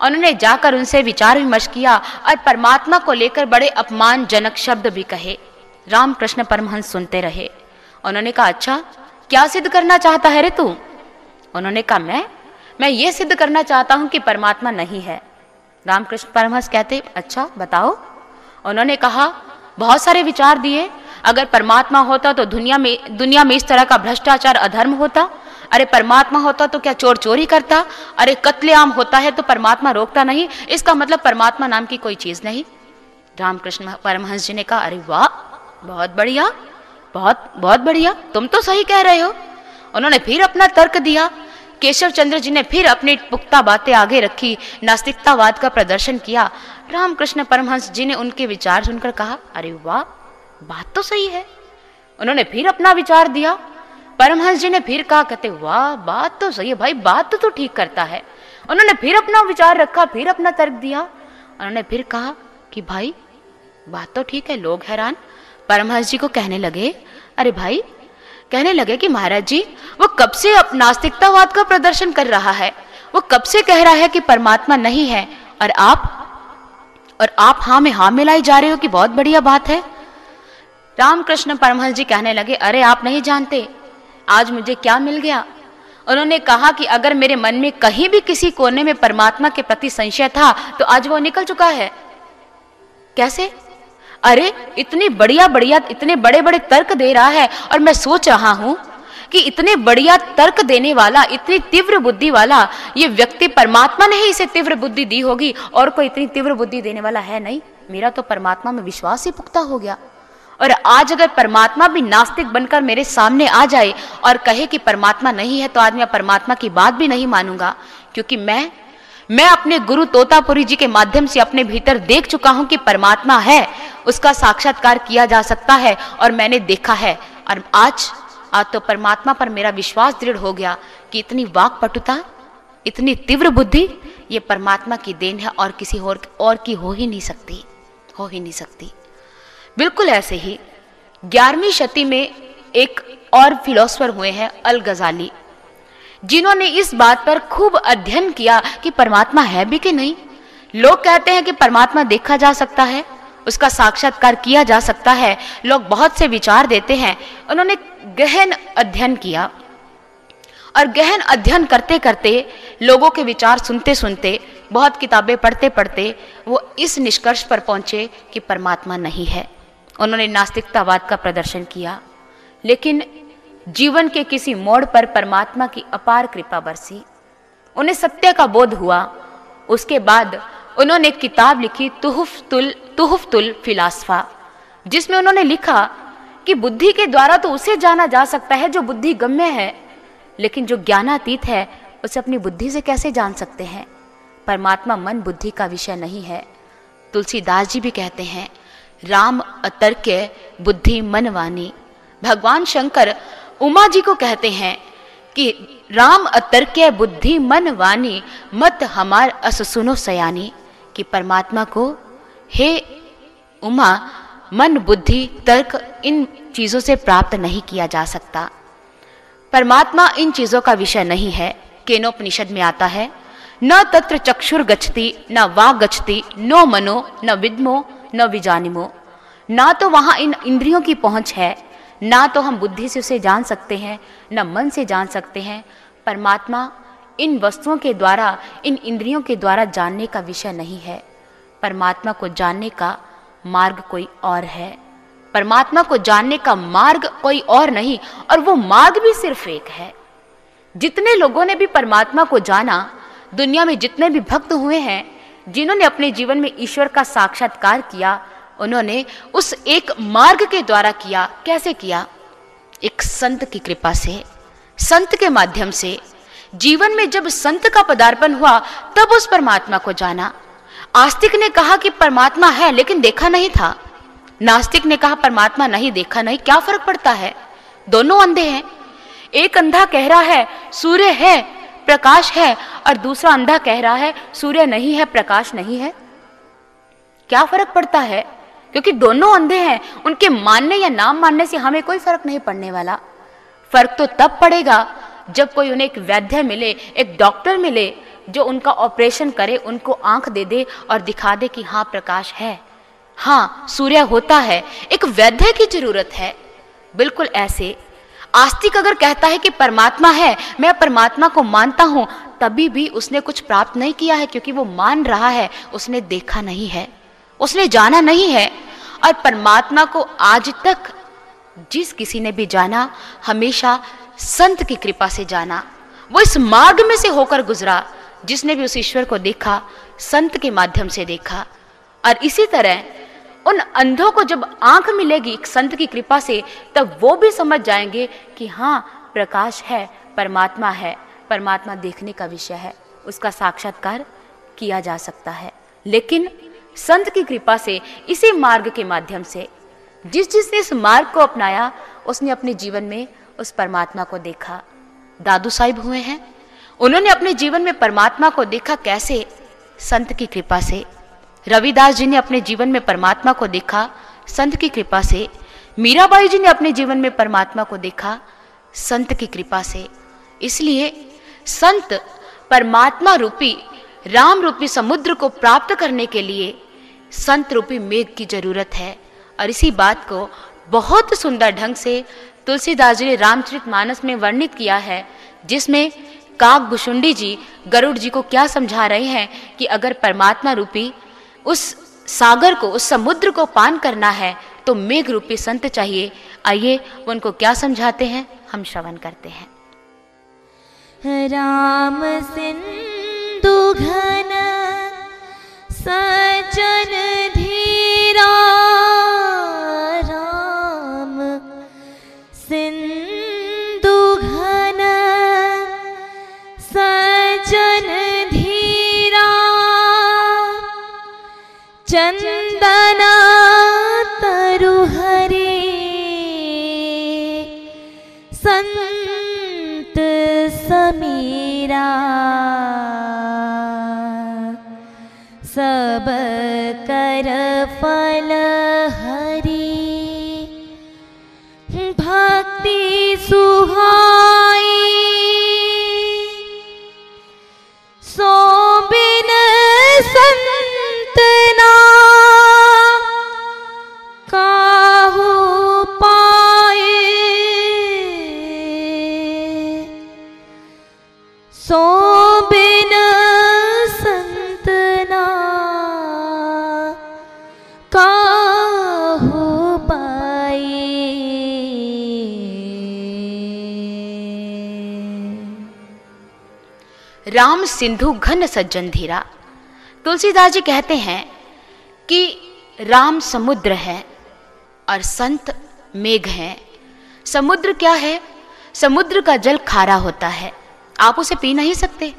उन्होंने जाकर उनसे विचार विमर्श किया और परमात्मा को लेकर बड़े अपमानजनक शब्द भी कहे। रामकृष्ण परमहंस सुनते रहे। उन्होंने कहा अच्छा क्या सिद्ध करना चाहता है रे तू? उन्होंने कहा, मैं मैं ये सिद्ध करना चाहता हूँ कि परमात्मा नहीं है। रामकृष्ण परमहंस कहते अच्छा बताओ। उन्होंने कहा, बहुत सारे विचार दिए। अगर परमात्मा होता तो दुनिया में दुनिया में इस तरह का भ्रष्टाचार, अधर्म होता। अरे परमात्मा होता तो क्या चोर चोरी करता? अरे कत्लेआम होता है तो परमात्मा रोकता नहीं। इसका मतलब परमात्मा नाम की कोई चीज़ नहीं। रामकृष्ण परमहंस जी ने कहा, अरे वाह, बहुत बढ़िया, बहुत बहुत बढ़िया। तुम तो सही कह रहे हो। उन्होंने फिर अपना तर्क दिया। केशव चंद्र जी ने फिर अपनी पुख्ता बातें आगे रखी, नास्तिकतावाद का प्रदर्शन किया। रामकृष्ण परमहंस जी ने उनके विचार सुनकर कहा, अरे वाह, बात तो सही है। उन्होंने फिर अपना विचार दिया। परमहंस जी ने फिर कहा कहते वाह बात तो सही है भाई बात तो, ठीक करता है। उन्होंने फिर अपना विचार रखा फिर अपना तर्क दिया। उन्होंने फिर कहा कि भाई बात तो ठीक है लोग हैरान। परमहंस जी को कहने लगे अरे भाई कहने लगे कि महाराज जी वो कब से नास्तिकतावाद का प्रदर्शन कर रहा है? वो कब से कह रहा है कि परमात्मा नहीं है? और आप और आप हाँ में हाँ मिलाई जा रहे हो कि बहुत बढ़िया बात है? रामकृष्ण परमहंस जी कहने लगे अरे आप नहीं जानते आज मुझे क्या मिल गया? उन्होंने कहा कि अगर मेरे मन में कहीं भी किसी कोने में परमात्मा के प्रति संशय था तो आज वो निकल चुका है। कैसे? अरे, इतनी बढ़िया बढ़िया इतने बड़े बड़े तर्क दे रहा है, और मैं सोच रहा हूँ कि इतने बढ़िया तर्क देने वाला, इतनी तीव्र बुद्धि वाला, ये व्यक्ति परमात्मा ने ही इसे तीव्र बुद्धि दी होगी, और कोई इतनी तीव्र बुद्धि देने वाला है नहीं? मेरा तो परमात्मा में विश्वास ही पुख्ता हो गया। और आज अगर परमात्मा भी नास्तिक बनकर मेरे सामने आ जाए और कहे कि परमात्मा नहीं है तो आज मैं परमात्मा की बात भी नहीं मानूँगा। क्योंकि मैं मैं अपने गुरु तोतापुरी जी के माध्यम से अपने भीतर देख चुका हूँ कि परमात्मा है उसका साक्षात्कार किया जा सकता है और मैंने देखा है। और आज आज तो परमात्मा पर मेरा विश्वास दृढ़ हो गया कि इतनी वाक पटुता इतनी तीव्र बुद्धि ये परमात्मा की देन है और किसी और, और की हो ही नहीं सकती हो ही नहीं सकती। बिल्कुल ऐसे ही। ग्यारहवीं शती में एक और फिलोसफर हुए हैं अल गजाली जिन्होंने इस बात पर खूब अध्ययन किया कि परमात्मा है भी कि नहीं। लोग कहते हैं कि परमात्मा देखा जा सकता है, उसका साक्षात्कार किया जा सकता है। लोग बहुत से विचार देते हैं। उन्होंने गहन अध्ययन किया। और गहन अध्ययन करते करते लोगों के विचार सुनते सुनते बहुत किताबें पढ़ते पढ़ते वो इस निष्कर्ष पर पहुँचे कि परमात्मा नहीं है। उन्होंने नास्तिकतावाद का प्रदर्शन किया, लेकिन जीवन के किसी मोड़ पर परमात्मा की अपार कृपा बरसी। उन्हें सत्य का बोध हुआ। उसके बाद उन्होंने किताब लिखी तुहुफ तुल तुहुफ तुल फिलासफा, जिसमें उन्होंने लिखा कि बुद्धि के द्वारा तो उसे जाना जा सकता है जो बुद्धि गम्य है, लेकिन जो ज्ञानातीत है, उसे अपनी बुद्धि से कैसे जान सकते हैं? परमात्मा मन बुद्धि का विषय नहीं है। तुलसीदास जी भी कहते हैं राम अतर्क्य, बुद्धि मनवानी। भगवान शंकर उमा जी को कहते हैं कि राम अतर्क्य, बुद्धि मन वानी मत हमार अस सुनो सयानी, कि परमात्मा को, हे उमा, मन, बुद्धि, तर्क इन चीज़ों से प्राप्त नहीं किया जा सकता। परमात्मा इन चीज़ों का विषय नहीं है, केनोपनिषद में आता है, न तत्र चक्षुर गच्छति न वाग गच्छति नो मनो, न विद्मो न विजानिमो। ना तो वहाँ इन इंद्रियों की पहुँच है, ना तो हम बुद्धि से उसे जान सकते हैं, न मन से जान सकते हैं। परमात्मा इन वस्तुओं के द्वारा, इन इंद्रियों के द्वारा जानने का विषय नहीं है। परमात्मा को जानने का मार्ग कोई और है। परमात्मा को जानने का मार्ग कोई और नहीं, और वो मार्ग भी सिर्फ़ एक है। जितने लोगों ने भी परमात्मा को जाना, दुनिया में जितने भी भक्त हुए हैं जिन्होंने अपने जीवन में ईश्वर का साक्षात्कार किया, उन्होंने उस एक मार्ग के द्वारा किया। कैसे किया? एक संत की कृपा से, संत के माध्यम से। जीवन में जब संत का पदार्पण हुआ, तब उस परमात्मा को जाना। आस्तिक ने कहा कि परमात्मा है, लेकिन देखा नहीं था। नास्तिक ने कहा, परमात्मा नहीं, देखा नहीं। क्या फ़र्क पड़ता है? दोनों अंधे हैं। एक अंधा कह रहा है, सूर्य है। प्रकाश है और दूसरा अंधा कह रहा है, सूर्य नहीं है, प्रकाश नहीं है? क्या फ़र्क पड़ता है? क्योंकि दोनों अंधे हैं, उनके मानने या नाम मानने से हमें कोई फ़र्क नहीं पड़ने वाला। फ़र्क तो तब पड़ेगा जब कोई उन्हें एक वैद्य मिले, एक डॉक्टर मिले, जो उनका ऑपरेशन करे, उनको आँख दे दे और दिखा दे कि हाँ प्रकाश है। हाँ सूर्य होता है। एक वैद्य की ज़रूरत है। बिल्कुल ऐसे आस्तिक अगर कहता है कि परमात्मा है, मैं परमात्मा को मानता हूँ, तभी भी उसने कुछ प्राप्त नहीं किया है क्योंकि वो मान रहा है, उसने देखा नहीं है। उसने जाना नहीं है। और परमात्मा को आज तक जिस किसी ने भी जाना, हमेशा संत की कृपा से जाना, वो इस मार्ग में से होकर गुजरा, जिसने भी उस ईश्वर को देखा, संत के माध्यम से देखा। और इसी तरह उन अंधों को जब आँख मिलेगी संत की कृपा से, तब वो भी समझ जाएँगे कि हाँ प्रकाश है, परमात्मा है। परमात्मा देखने का विषय है। उसका साक्षात्कार किया जा सकता है। लेकिन संत की कृपा से, इसी मार्ग के माध्यम से, जिस जिसने इस मार्ग को अपनाया, उसने अपने जीवन में उस परमात्मा को देखा। दादू साहिब हुए हैं। उन्होंने अपने जीवन में परमात्मा को देखा कैसे? संत की कृपा से। रविदास जी ने अपने जीवन में परमात्मा को देखा, संत की कृपा से। मीराबाई जी ने अपने जीवन में परमात्मा को देखा, संत की कृपा से। इसलिए संत परमात्मा रूपी, राम रूपी समुद्र को प्राप्त करने के लिए संत रूपी मेघ की ज़रूरत है। और इसी बात को बहुत सुंदर ढंग से तुलसीदास जी ने रामचरित मानस में वर्णित किया है, जिसमें काक भुषुंडी जी गरुड़ जी को क्या समझा रहे हैं कि अगर परमात्मा रूपी उस सागर को, उस समुद्र को पान करना है तो मेघ रूपी संत चाहिए। आइए, उनको क्या समझाते हैं? हम श्रवण करते हैं। राम सिंधु घन, सजन धीरा सिंधु घन सज्जन धीरा। तुलसीदास जी कहते हैं कि राम समुद्र है और संत मेघ हैं। समुद्र क्या है? समुद्र का जल खारा होता है। आप उसे पी नहीं सकते।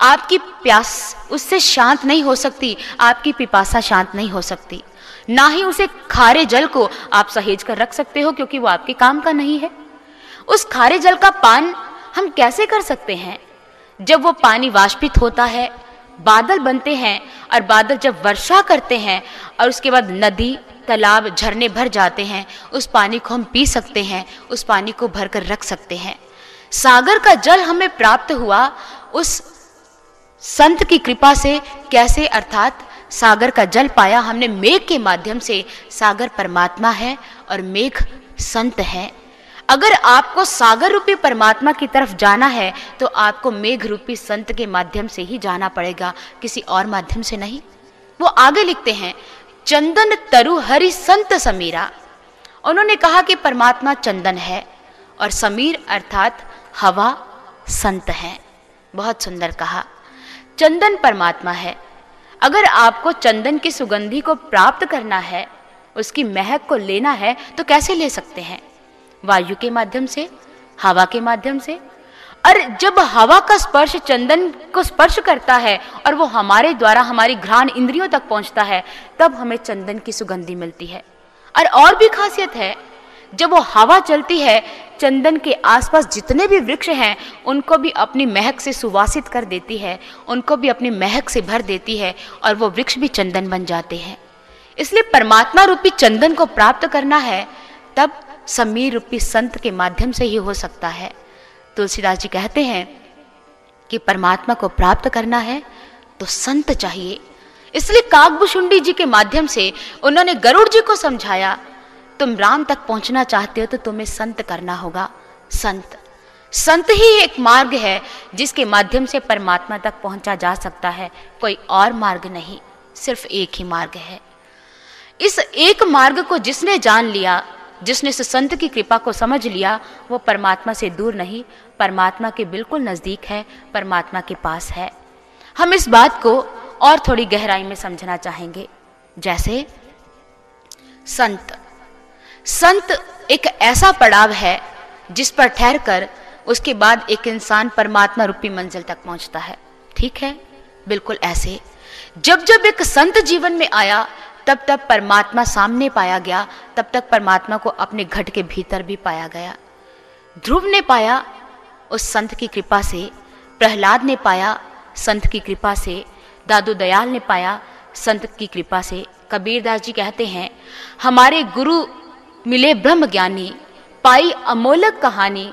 आपकी प्यास उससे शांत नहीं हो सकती। आपकी पिपासा शांत नहीं हो सकती। ना ही उसे खारे जल को आप सहेज कर रख सकते हो क्योंकि वो आपके काम का नहीं है। उस खारे जल का पान हम कैसे कर सकते हैं? जब वो पानी वाष्पित होता है, बादल बनते हैं और बादल जब वर्षा करते हैं और उसके बाद नदी, तालाब झरने भर जाते हैं, उस पानी को हम पी सकते हैं, उस पानी को भर कर रख सकते हैं। सागर का जल हमें प्राप्त हुआ उस संत की कृपा से कैसे, अर्थात सागर का जल पाया हमने मेघ के माध्यम से। सागर परमात्मा है और मेघ संत है। अगर आपको सागर रूपी परमात्मा की तरफ़ जाना है तो आपको मेघ रूपी संत के माध्यम से ही जाना पड़ेगा, किसी और माध्यम से नहीं। वो आगे लिखते हैं, चंदन तरु हरि संत समीरा। उन्होंने कहा कि परमात्मा चंदन है, और समीर अर्थात हवा संत है। बहुत सुंदर कहा। चंदन परमात्मा है। अगर आपको चंदन की सुगंधि को प्राप्त करना है, उसकी महक को लेना है तो कैसे ले सकते हैं? वायु के माध्यम से, हवा के माध्यम से। और जब हवा का स्पर्श चंदन को स्पर्श करता है और वो हमारे द्वारा, हमारी घ्राण इंद्रियों तक पहुँचता है, तब हमें चंदन की सुगंधि मिलती है। और और भी खासियत है, जब वो हवा चलती है, चंदन के आसपास जितने भी वृक्ष हैं, उनको भी अपनी महक से सुवासित कर देती है, उनको भी अपनी महक से भर देती है और वो वृक्ष भी चंदन बन जाते हैं। इसलिए परमात्मा रूपी चंदन को प्राप्त करना है, तब समीर रूपी संत के माध्यम से ही हो सकता है। तुलसीदास जी कहते हैं कि परमात्मा को प्राप्त करना है तो संत चाहिए। इसलिए काकभुशुंडी जी के माध्यम से उन्होंने गरुड़ जी को समझाया, तुम राम तक पहुँचना चाहते हो तो तुम्हें संत करना होगा, संत। संत ही एक मार्ग है जिसके माध्यम से परमात्मा तक पहुँचा जा सकता है। कोई और मार्ग नहीं, सिर्फ़ एक ही मार्ग है। इस एक मार्ग को जिसने जान लिया जिसने इस संत की कृपा को समझ लिया, वो परमात्मा से दूर नहीं, परमात्मा के बिल्कुल नज़दीक है, परमात्मा के पास है। हम इस बात को और थोड़ी गहराई में समझना चाहेंगे। जैसे, संत। संत एक ऐसा पड़ाव है, जिस पर ठहर कर उसके बाद एक इंसान परमात्मा रूपी मंजिल तक पहुँचता है। ठीक है? बिल्कुल ऐसे। जब जब एक संत जीवन में आया तब तक परमात्मा सामने पाया गया, तब तक परमात्मा को अपने घट के भीतर भी पाया गया। ध्रुव ने पाया उस संत की कृपा से, प्रहलाद ने पाया संत की कृपा से, दादू दयाल ने पाया संत की कृपा से। कबीरदास जी कहते हैं, हमारे गुरु मिले ब्रह्म ज्ञानी पाई अमोलक कहानी,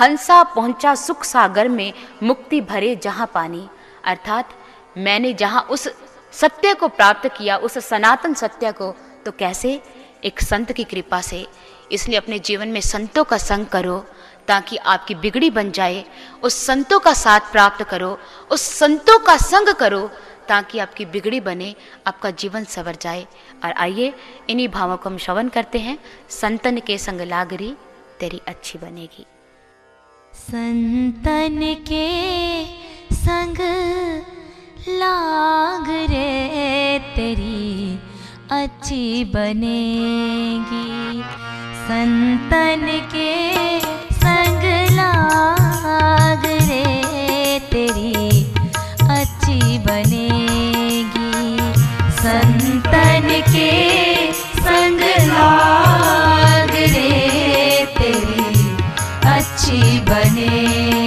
हंसा पहुँचा सुख सागर में मुक्ति भरे जहाँ पानी। अर्थात मैंने जहाँ उस सत्य को प्राप्त किया, उस सनातन सत्य को तो कैसे? एक संत की कृपा से। इसलिए अपने जीवन में संतों का संग करो, ताकि आपकी बिगड़ी बन जाए। उस संतों का साथ प्राप्त करो, उस संतों का संग करो, ताकि आपकी बिगड़ी बने, आपका जीवन सवर जाए। और आइए, इन्हीं भावों को हम श्रवण करते हैं। संतन के संग लागरी, तेरी अच्छी बनेगी। संतन के संग लाग रे तेरी अच्छी बनेगी। संतन के संग लाग रे तेरी अच्छी बनेगी। संतन के संग लाग रे तेरी अच्छी बनेगी।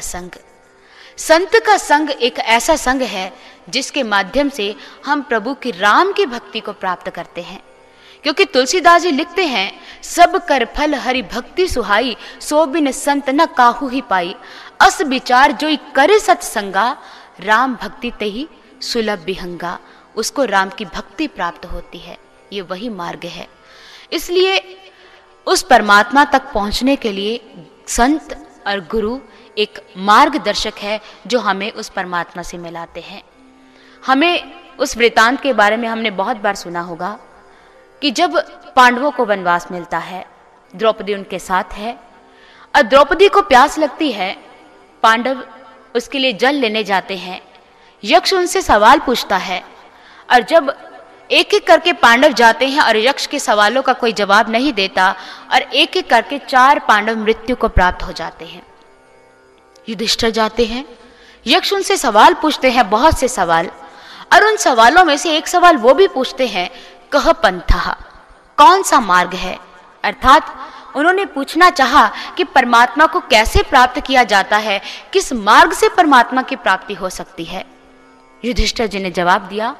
संग। संत का संग एक ऐसा संग है जिसके माध्यम से हम प्रभु की राम की भक्ति को प्राप्त करते हैं। क्योंकि तुलसीदास जी लिखते हैं, सब कर फल हरि भक्ति सुहाई, सो बिन संत न काहू ही पाई। अस विचार जो करे सत्संगा राम भक्ति ते ही सुलभ विहंगा उसको राम की भक्ति प्राप्त होती है, ये वही मार्ग है। इसलिए उस परमात्मा तक पहुँचने के लिए संत और गुरु एक मार्गदर्शक है जो हमें उस परमात्मा से मिलाते हैं। हमें उस वृतांत के बारे में हमने बहुत बार सुना होगा कि जब पांडवों को वनवास मिलता है, द्रौपदी उनके साथ है, और द्रौपदी को प्यास लगती है, पांडव उसके लिए जल लेने जाते हैं। यक्ष उनसे सवाल पूछता है, और जब एक एक करके पांडव जाते हैं और यक्ष के सवालों का कोई जवाब नहीं देता, और एक एक करके चार पांडव मृत्यु को प्राप्त हो जाते हैं। युधिष्ठिर जाते हैं। यक्ष उनसे सवाल पूछते हैं, बहुत से सवाल। और उन सवालों में से एक सवाल वो भी पूछते हैं, कह पंथा, कौन सा मार्ग है? अर्थात उन्होंने पूछना चाहा कि परमात्मा को कैसे प्राप्त किया जाता है, किस मार्ग से परमात्मा की प्राप्ति हो सकती है। युधिष्ठर जी ने जवाब दिया,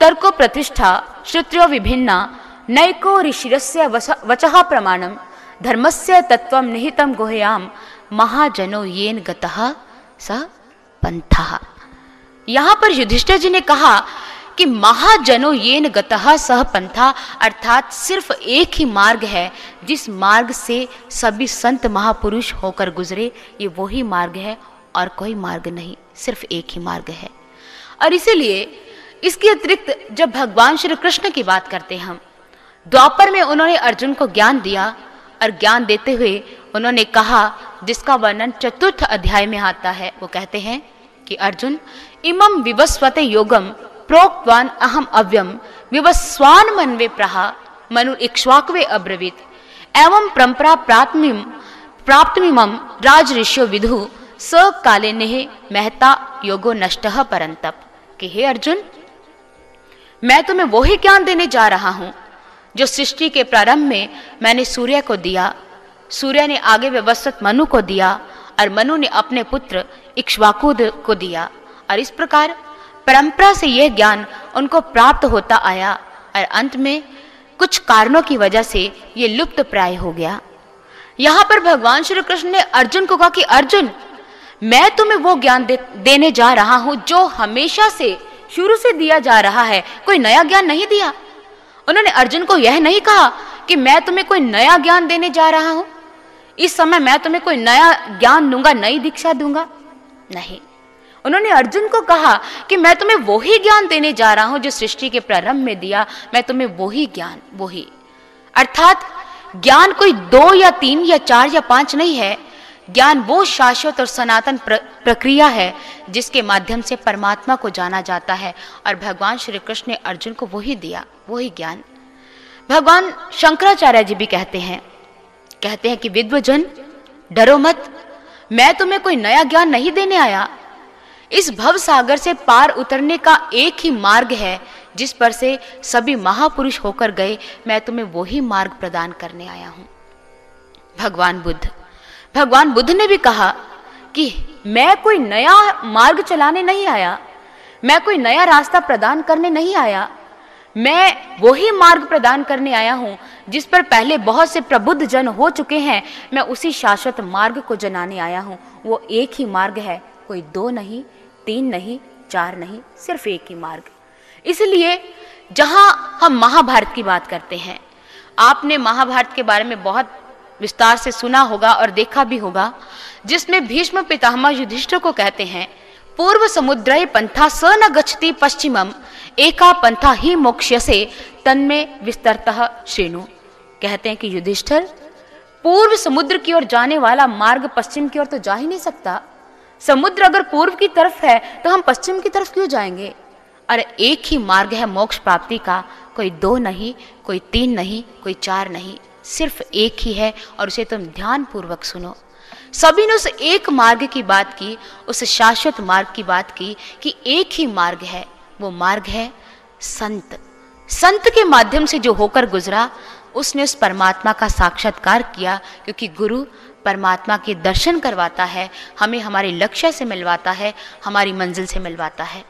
तर्को प्रतिष्ठा, श्रुत्यो विभिन्ना, नैको ऋषिरस्य वचः प्रमाणम धर्मस्य तत्व निहितम गुहयाम महाजनो येन गतः स पंथा। यहाँ पर युधिष्ठिर जी ने कहा कि महाजनो येन गतः सह पंथा अर्थात सिर्फ़ एक ही मार्ग है, जिस मार्ग से सभी संत महापुरुष होकर गुजरे, ये वही मार्ग है और कोई मार्ग नहीं, सिर्फ़ एक ही मार्ग है। और इसीलिए इसके अतिरिक्त जब भगवान श्री कृष्ण की बात करते हम, द्वापर में उन्होंने अर्जुन को ज्ञान दिया और ज्ञान देते हुए उन्होंने कहा, जिसका वर्णन चतुर्थ अध्याय में आता है, वो कहते हैं कि अर्जुन इमम विवस्वते योगम प्रोक्तवान अहम अव्यम विवस्वान मनवे प्रहा मनु इक्ष्वाकवे अब्रवीत। एवं परंपरा प्राप्तमिम प्राप्तमिमम राज ऋषि विधु स काले नेह महता योगो नष्ट परंतप कि हे अर्जुन, मैं तुम्हें वही ज्ञान देने जा रहा हूँ, जो सृष्टि के प्रारंभ में मैंने सूर्य को दिया सूर्य ने आगे व्यवस्थित मनु को दिया और मनु ने अपने पुत्र इक्ष्वाकु को दिया। और इस प्रकार परंपरा से यह ज्ञान उनको प्राप्त होता आया और अंत में कुछ कारणों की वजह से ये लुप्त प्राय हो गया। यहाँ पर भगवान श्री कृष्ण ने अर्जुन को कहा कि अर्जुन मैं तुम्हें वो ज्ञान दे, देने जा रहा हूँ जो हमेशा से शुरू से दिया जा रहा है। कोई नया ज्ञान नहीं दिया? उन्होंने अर्जुन को यह नहीं कहा कि मैं तुम्हें कोई नया ज्ञान देने जा रहा हूँ। इस समय मैं तुम्हें कोई नया ज्ञान दूँगा नई दीक्षा दूँगा? नहीं। उन्होंने अर्जुन को कहा कि मैं तुम्हें वही ज्ञान देने जा रहा हूँ जो सृष्टि के प्रारंभ में दिया। मैं तुम्हें वही ज्ञान वही। अर्थात ज्ञान कोई दो या तीन या चार या पाँच नहीं है। ज्ञान वो शाश्वत और सनातन प्र, प्रक्रिया है जिसके माध्यम से परमात्मा को जाना जाता है और भगवान श्री कृष्ण ने अर्जुन को वही दिया वही ज्ञान। भगवान शंकराचार्य जी भी कहते हैं कहते हैं कि विद्वजन, डरो मत। मैं तुम्हें कोई नया ज्ञान नहीं देने आया। इस भव सागर से पार उतरने का एक ही मार्ग है, जिस पर से सभी महापुरुष होकर गए। मैं तुम्हें वही मार्ग प्रदान करने आया हूँ। भगवान बुद्ध। भगवान बुद्ध ने भी कहा कि मैं कोई नया मार्ग चलाने नहीं आया। मैं कोई नया रास्ता प्रदान करने नहीं आया। मैं वही मार्ग प्रदान करने आया हूँ, जिस पर पहले बहुत से प्रबुद्ध जन हो चुके हैं। मैं उसी शाश्वत मार्ग को जनाने आया हूँ। वो एक ही मार्ग है, कोई दो नहीं, तीन नहीं, चार नहीं, सिर्फ़ एक ही मार्ग। इसलिए, जहाँ हम महाभारत की बात करते हैं, आपने महाभारत के बारे में बहुत विस्तार से सुना होगा और देखा भी होगा, जिसमें भीष्म पितामह युधिष्ठिर को कहते हैं पूर्व समुद्र पंथा स न गच्छति पश्चिमम, एका पंथा ही मोक्ष से तन्मे विस्तरत श्रेणु कहते हैं कि युधिष्ठिर पूर्व समुद्र की ओर जाने वाला मार्ग पश्चिम की ओर तो जा ही नहीं सकता। समुद्र अगर पूर्व की तरफ़ है तो हम पश्चिम की तरफ़ क्यों जाएँगे? अरे, एक ही मार्ग है मोक्ष प्राप्ति का, कोई दो नहीं, कोई तीन नहीं, कोई चार नहीं, सिर्फ़ एक ही है, और उसे तुम ध्यान पूर्वक सुनो। सभी ने उस एक मार्ग की बात की, उस शाश्वत मार्ग की बात की कि एक ही मार्ग है, वो मार्ग है संत। संत के माध्यम से जो होकर गुजरा, उसने उस परमात्मा का साक्षात्कार किया, क्योंकि गुरु परमात्मा के दर्शन करवाता है, हमें हमारे लक्ष्य से मिलवाता है, हमारी मंजिल से मिलवाता है।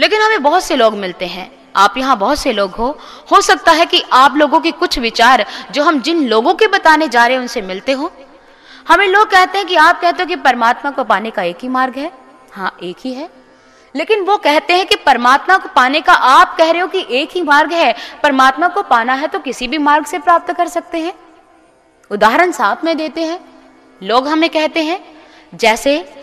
लेकिन हमें बहुत से लोग मिलते हैं। आप यहाँ बहुत से लोग हो। हो सकता है कि आप लोगों के कुछ विचार जो हम जिन लोगों के बताने जा रहे हैं उनसे मिलते हो। हमें लोग कहते हैं कि आप कहते हो कि परमात्मा को पाने का एक ही मार्ग है। हाँ एक ही है। लेकिन वो कहते हैं कि परमात्मा को पाने का आप कह रहे हो कि एक ही मार्ग है। परमात्मा को पाना है तो किसी भी मार्ग से प्राप्त कर सकते हैं। उदाहरण साथ में देते हैं। लोग हमें कहते हैं, जैसे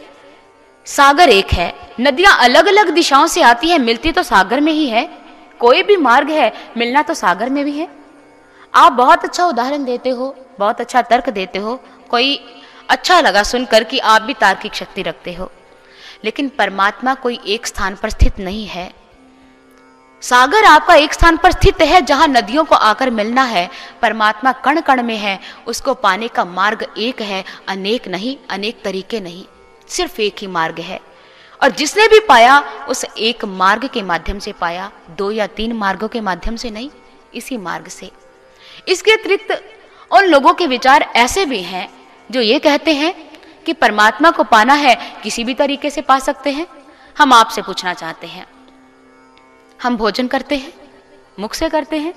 सागर एक है। नदियाँ अलग अलग दिशाओं से आती है, मिलती तो सागर में ही है। कोई भी मार्ग है, मिलना तो सागर में भी है। आप बहुत अच्छा उदाहरण देते हो, बहुत अच्छा तर्क देते हो कोई अच्छा लगा सुनकर कि आप भी तार्किक शक्ति रखते हो। लेकिन परमात्मा कोई एक स्थान पर स्थित नहीं है। सागर आपका एक स्थान पर स्थित है जहाँ नदियों को आकर मिलना है। परमात्मा कण कण में है। उसको पाने का मार्ग एक है। अनेक नहीं, अनेक तरीके नहीं। सिर्फ़ एक ही मार्ग है। और जिसने भी पाया, उस एक मार्ग के माध्यम से पाया। दो या तीन मार्गों के माध्यम से नहीं, इसी मार्ग से। इसके अतिरिक्त उन लोगों के विचार ऐसे भी हैं जो ये कहते हैं कि परमात्मा को पाना है, किसी भी तरीके से पा सकते हैं। हम आपसे पूछना चाहते हैं। हम भोजन करते हैं, मुख से करते हैं,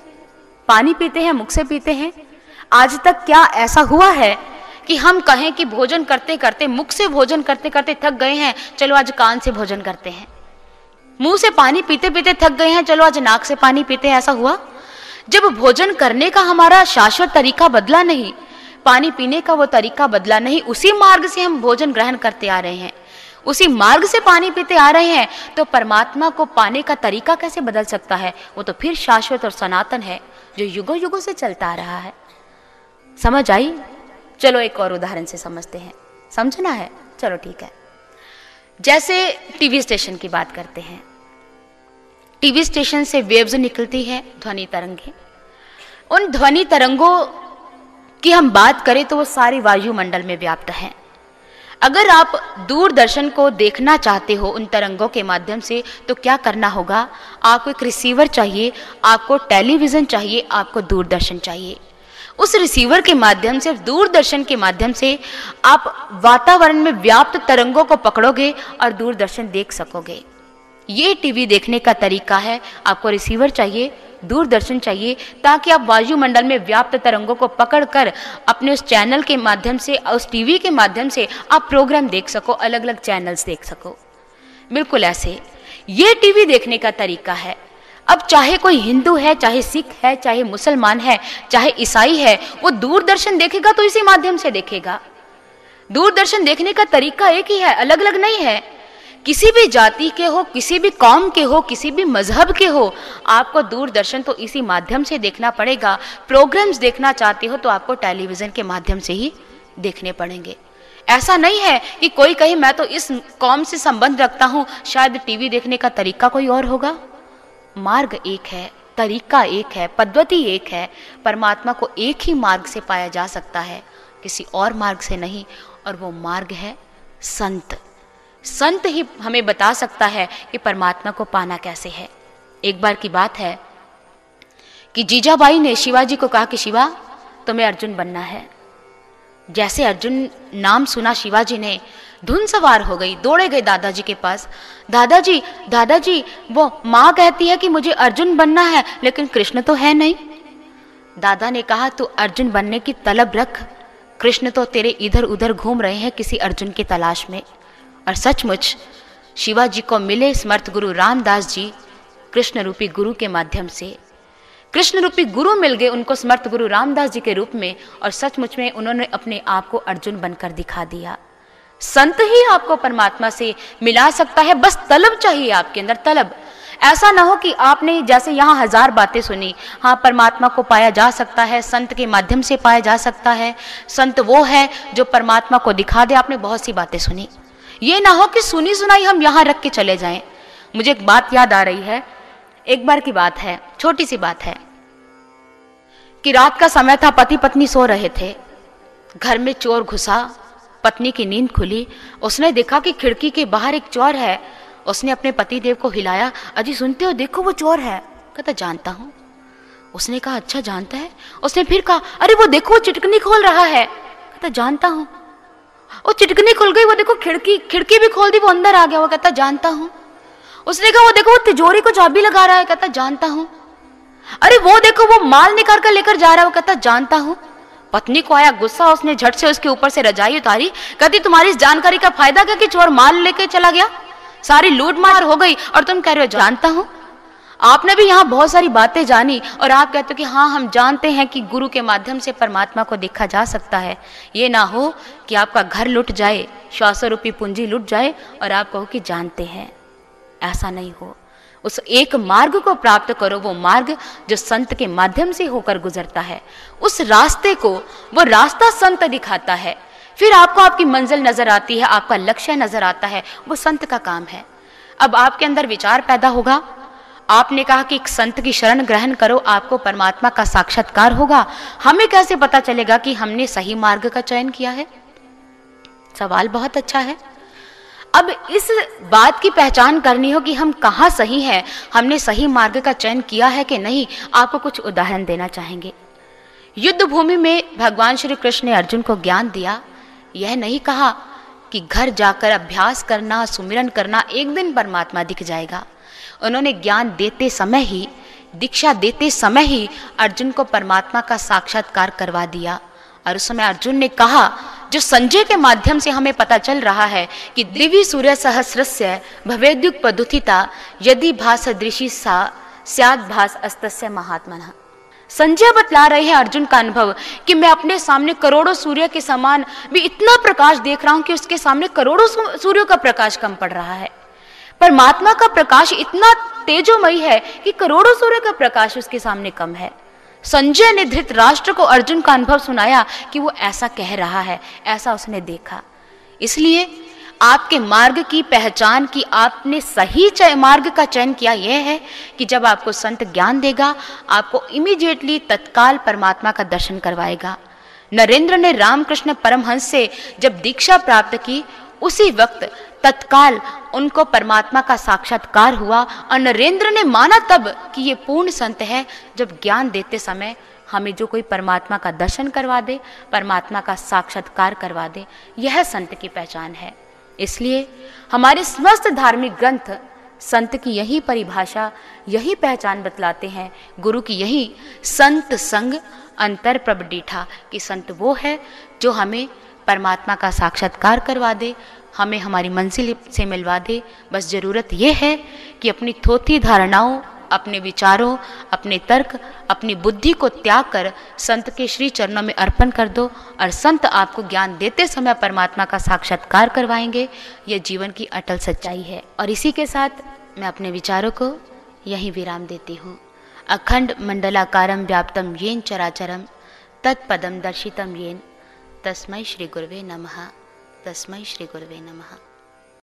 पानी पीते हैं, मुख से पीते हैं। आज तक क्या ऐसा हुआ है कि हम कहें कि भोजन करते करते, मुख से भोजन करते करते थक गए हैं, चलो आज कान से भोजन करते हैं। मुँह से पानी पीते पीते थक गए हैं, चलो आज नाक से पानी पीते हैं, ऐसा हुआ? जब भोजन करने का हमारा शाश्वत तरीका बदला नहीं पानी पीने का वो तरीका बदला नहीं। उसी मार्ग से हम भोजन ग्रहण करते आ रहे हैं। उसी मार्ग से पानी पीते आ रहे हैं तो परमात्मा को पाने का तरीका कैसे बदल सकता है? वो तो फिर शाश्वत और सनातन है, जो युगों युगों से चलता आ रहा है। समझ आई? चलो एक और उदाहरण से समझते हैं। समझना है? चलो ठीक है। जैसे टीवी स्टेशन की बात करते हैं। टीवी स्टेशन से वेव्स निकलती है ध्वनि तरंगे। उन ध्वनि तरंगों की हम बात करें तो वो सारी वायुमंडल में व्याप्त है। अगर आप दूरदर्शन को देखना चाहते हो उन तरंगों के माध्यम से तो क्या करना होगा? आपको एक रिसीवर चाहिए, आपको टेलीविज़न चाहिए, आपको दूरदर्शन चाहिए। उस रिसीवर के माध्यम से, दूरदर्शन के माध्यम से आप वातावरण में व्याप्त तरंगों को पकड़ोगे और दूरदर्शन देख सकोगे। ये टीवी देखने का तरीका है। आपको रिसीवर चाहिए दूरदर्शन चाहिए ताकि आप वायुमंडल में व्याप्त तरंगों को पकड़कर अपने उस चैनल के माध्यम से, उस टीवी के माध्यम से आप प्रोग्राम देख सको अलग अलग चैनल्स देख सको। बिल्कुल ऐसे। ये टीवी देखने का तरीका है। अब चाहे कोई हिंदू है, चाहे सिख है, चाहे मुसलमान है, चाहे ईसाई है, वो दूरदर्शन देखेगा तो इसी माध्यम से देखेगा। दूरदर्शन देखने का तरीका एक ही है अलग अलग नहीं है। किसी भी जाति के हो, किसी भी कौम के हो, किसी भी मज़हब के हो, आपको दूरदर्शन तो इसी माध्यम से देखना पड़ेगा। प्रोग्राम्स देखना चाहते हो तो आपको टेलीविज़न के माध्यम से ही देखने पड़ेंगे। ऐसा नहीं है कि कोई कहे, मैं तो इस कौम से संबंध रखता हूँ, शायद टीवी देखने का तरीका कोई और होगा? मार्ग एक है, तरीका एक है, पद्धति एक है। परमात्मा को एक ही मार्ग से पाया जा सकता है, किसी और मार्ग से नहीं, और वो मार्ग है संत। संत ही हमें बता सकता है कि परमात्मा को पाना कैसे है। एक बार की बात है कि जीजाबाई ने शिवाजी को कहा कि शिवा, तुम्हें अर्जुन बनना है। जैसे अर्जुन नाम सुना शिवाजी ने, धुन सवार हो गई, दौड़े गए दादाजी के पास। दादाजी दादाजी, वो माँ कहती है कि मुझे अर्जुन बनना है, लेकिन कृष्ण तो है नहीं। दादा ने कहा, तू अर्जुन बनने की तलब रख। कृष्ण तो तेरे इधर उधर घूम रहे हैं किसी अर्जुन की तलाश में। और सचमुच शिवाजी को मिले स्मर्थ गुरु रामदास जी कृष्ण रूपी गुरु के माध्यम से। कृष्ण रूपी गुरु मिल गए उनको समर्थ गुरु रामदास जी के रूप में और सचमुच में उन्होंने अपने आप को अर्जुन बनकर दिखा दिया। संत ही आपको परमात्मा से मिला सकता है, बस तलब चाहिए आपके अंदर, तलब। ऐसा ना हो कि आपने जैसे यहाँ हज़ार बातें सुनी हाँ परमात्मा को पाया जा सकता है, संत के माध्यम से पाया जा सकता है। संत वो है जो परमात्मा को दिखा दे, आपने बहुत सी बातें सुनी। ये ना हो कि सुनी सुनाई हम यहाँ रख के चले जाएँ। मुझे एक बात याद आ रही है। एक बार की बात है, छोटी सी बात है। कि रात का समय था पति पत्नी सो रहे थे। घर में चोर घुसा, पत्नी की नींद खुली। उसने देखा कि खिड़की के बाहर एक चोर है। उसने अपने पति देव को हिलाया, अजी, सुनते हो, देखो वो चोर है। कहता, जानता हूँ। उसने कहा अच्छा जानता है। उसने फिर कहा, अरे, वो देखो चिटकनी खोल रहा है। कहता, जानता हूँ। वो चिटकनी खुल गई, वो देखो खिड़की खिड़की भी खोल दी, वो अंदर आ गया, वो कहता, जानता हूँ। उसने कहा, वो देखो, वो तिजोरी को चाबी लगा रहा है। कहता, जानता हूँ। अरे, वो देखो, वो माल निकाल कर लेकर जा रहा है। वो कहता, जानता हूँ। पत्नी को आया गुस्सा, उसने झट से उसके ऊपर से, रजाई उतारी। कहती, तुम्हारी इस जानकारी का फ़ायदा क्या कि चोर माल लेके चला गया? सारी लूट मार हो गई और तुम कह रहे हो, जानता हूँ। आपने भी यहाँ बहुत सारी बातें जानी और आप कहते हो कि हाँ हम जानते हैं कि गुरु के माध्यम से परमात्मा को देखा जा सकता है। ये ना हो कि आपका घर लुट जाए श्वासो रूपी पूंजी लुट जाए और आप कहो कि जानते हैं। ऐसा नहीं हो। उस एक मार्ग को प्राप्त करो, वो मार्ग जो संत के माध्यम से होकर गुजरता है। उस रास्ते को, वो रास्ता संत दिखाता है। फिर आपको आपकी मंजिल नज़र आती है, आपका लक्ष्य नज़र आता है, वो संत का काम है। अब आपके अंदर विचार पैदा होगा आपने कहा कि एक संत की शरण ग्रहण करो, आपको परमात्मा का साक्षात्कार होगा। हमें कैसे पता चलेगा कि हमने सही मार्ग का चयन किया है? सवाल बहुत अच्छा है। अब इस बात की पहचान करनी हो कि हम कहाँ सही हैं, हमने सही मार्ग का चयन किया है कि नहीं, आपको कुछ उदाहरण देना चाहेंगे। युद्ध भूमि में भगवान श्री कृष्ण ने अर्जुन को ज्ञान दिया। यह नहीं कहा कि घर जाकर अभ्यास करना, सुमिरन करना, एक दिन परमात्मा दिख जाएगा। उन्होंने ज्ञान देते समय ही, दीक्षा देते समय ही अर्जुन को परमात्मा का साक्षात्कार करवा दिया। और उस समय अर्जुन ने कहा, जो संजय के माध्यम से हमें पता चल रहा है कि दिव्य सूर्य सहस्रस्य भवेद्युग पदुथिता यदि भास दृषि सा, स्याद भास अस्तस्य महात्मा संजय बतला रहे हैं अर्जुन का अनुभव कि मैं अपने सामने करोड़ों सूर्य के समान भी इतना प्रकाश देख रहा हूँ कि उसके सामने करोड़ों सूर्यों का प्रकाश कम पड़ रहा है। परमात्मा का प्रकाश इतना तेजोमयी है कि करोड़ों सूर्य का प्रकाश उसके सामने कम है। संजय ने धृतराष्ट्र को अर्जुन का अनुभव सुनाया कि वो ऐसा कह रहा है, ऐसा उसने देखा। इसलिए आपके मार्ग की पहचान की आपने सही मार्ग का चयन किया यह है कि जब आपको संत ज्ञान देगा, आपको इमीडिएटली तत्काल परमात्मा का दर्शन करवाएगा। नरेंद्र ने रामकृष्ण परमहंस से जब दीक्षा प्राप्त की उसी वक्त तत्काल उनको परमात्मा का साक्षात्कार हुआ और नरेंद्र ने माना तब कि ये पूर्ण संत है। जब ज्ञान देते समय हमें जो कोई परमात्मा का दर्शन करवा दे, परमात्मा का साक्षात्कार करवा दे, यह संत की पहचान है। इसलिए हमारे समस्त धार्मिक ग्रंथ संत की यही परिभाषा, यही पहचान बतलाते हैं। गुरु की यही संत संग अंतर प्रभ डीठा कि संत वो है जो हमें परमात्मा का साक्षात्कार करवा दे, हमें हमारी मंजिल से मिलवा दे। बस ज़रूरत यह है कि अपनी थोथी धारणाओं, अपने विचारों, अपने तर्क, अपनी बुद्धि को त्याग कर संत के श्री चरणों में अर्पण कर दो और संत आपको ज्ञान देते समय परमात्मा का साक्षात्कार करवाएँगे। यह जीवन की अटल सच्चाई है। और इसी के साथ मैं अपने विचारों को यही विराम देती हूँ। अखंड मंडलाकारम व्याप्तम येन चराचरम तत्पदम दर्शितम येन। तस्मै श्रीगुर्वे नमः। तस्मै श्रीगुर्वे नमः।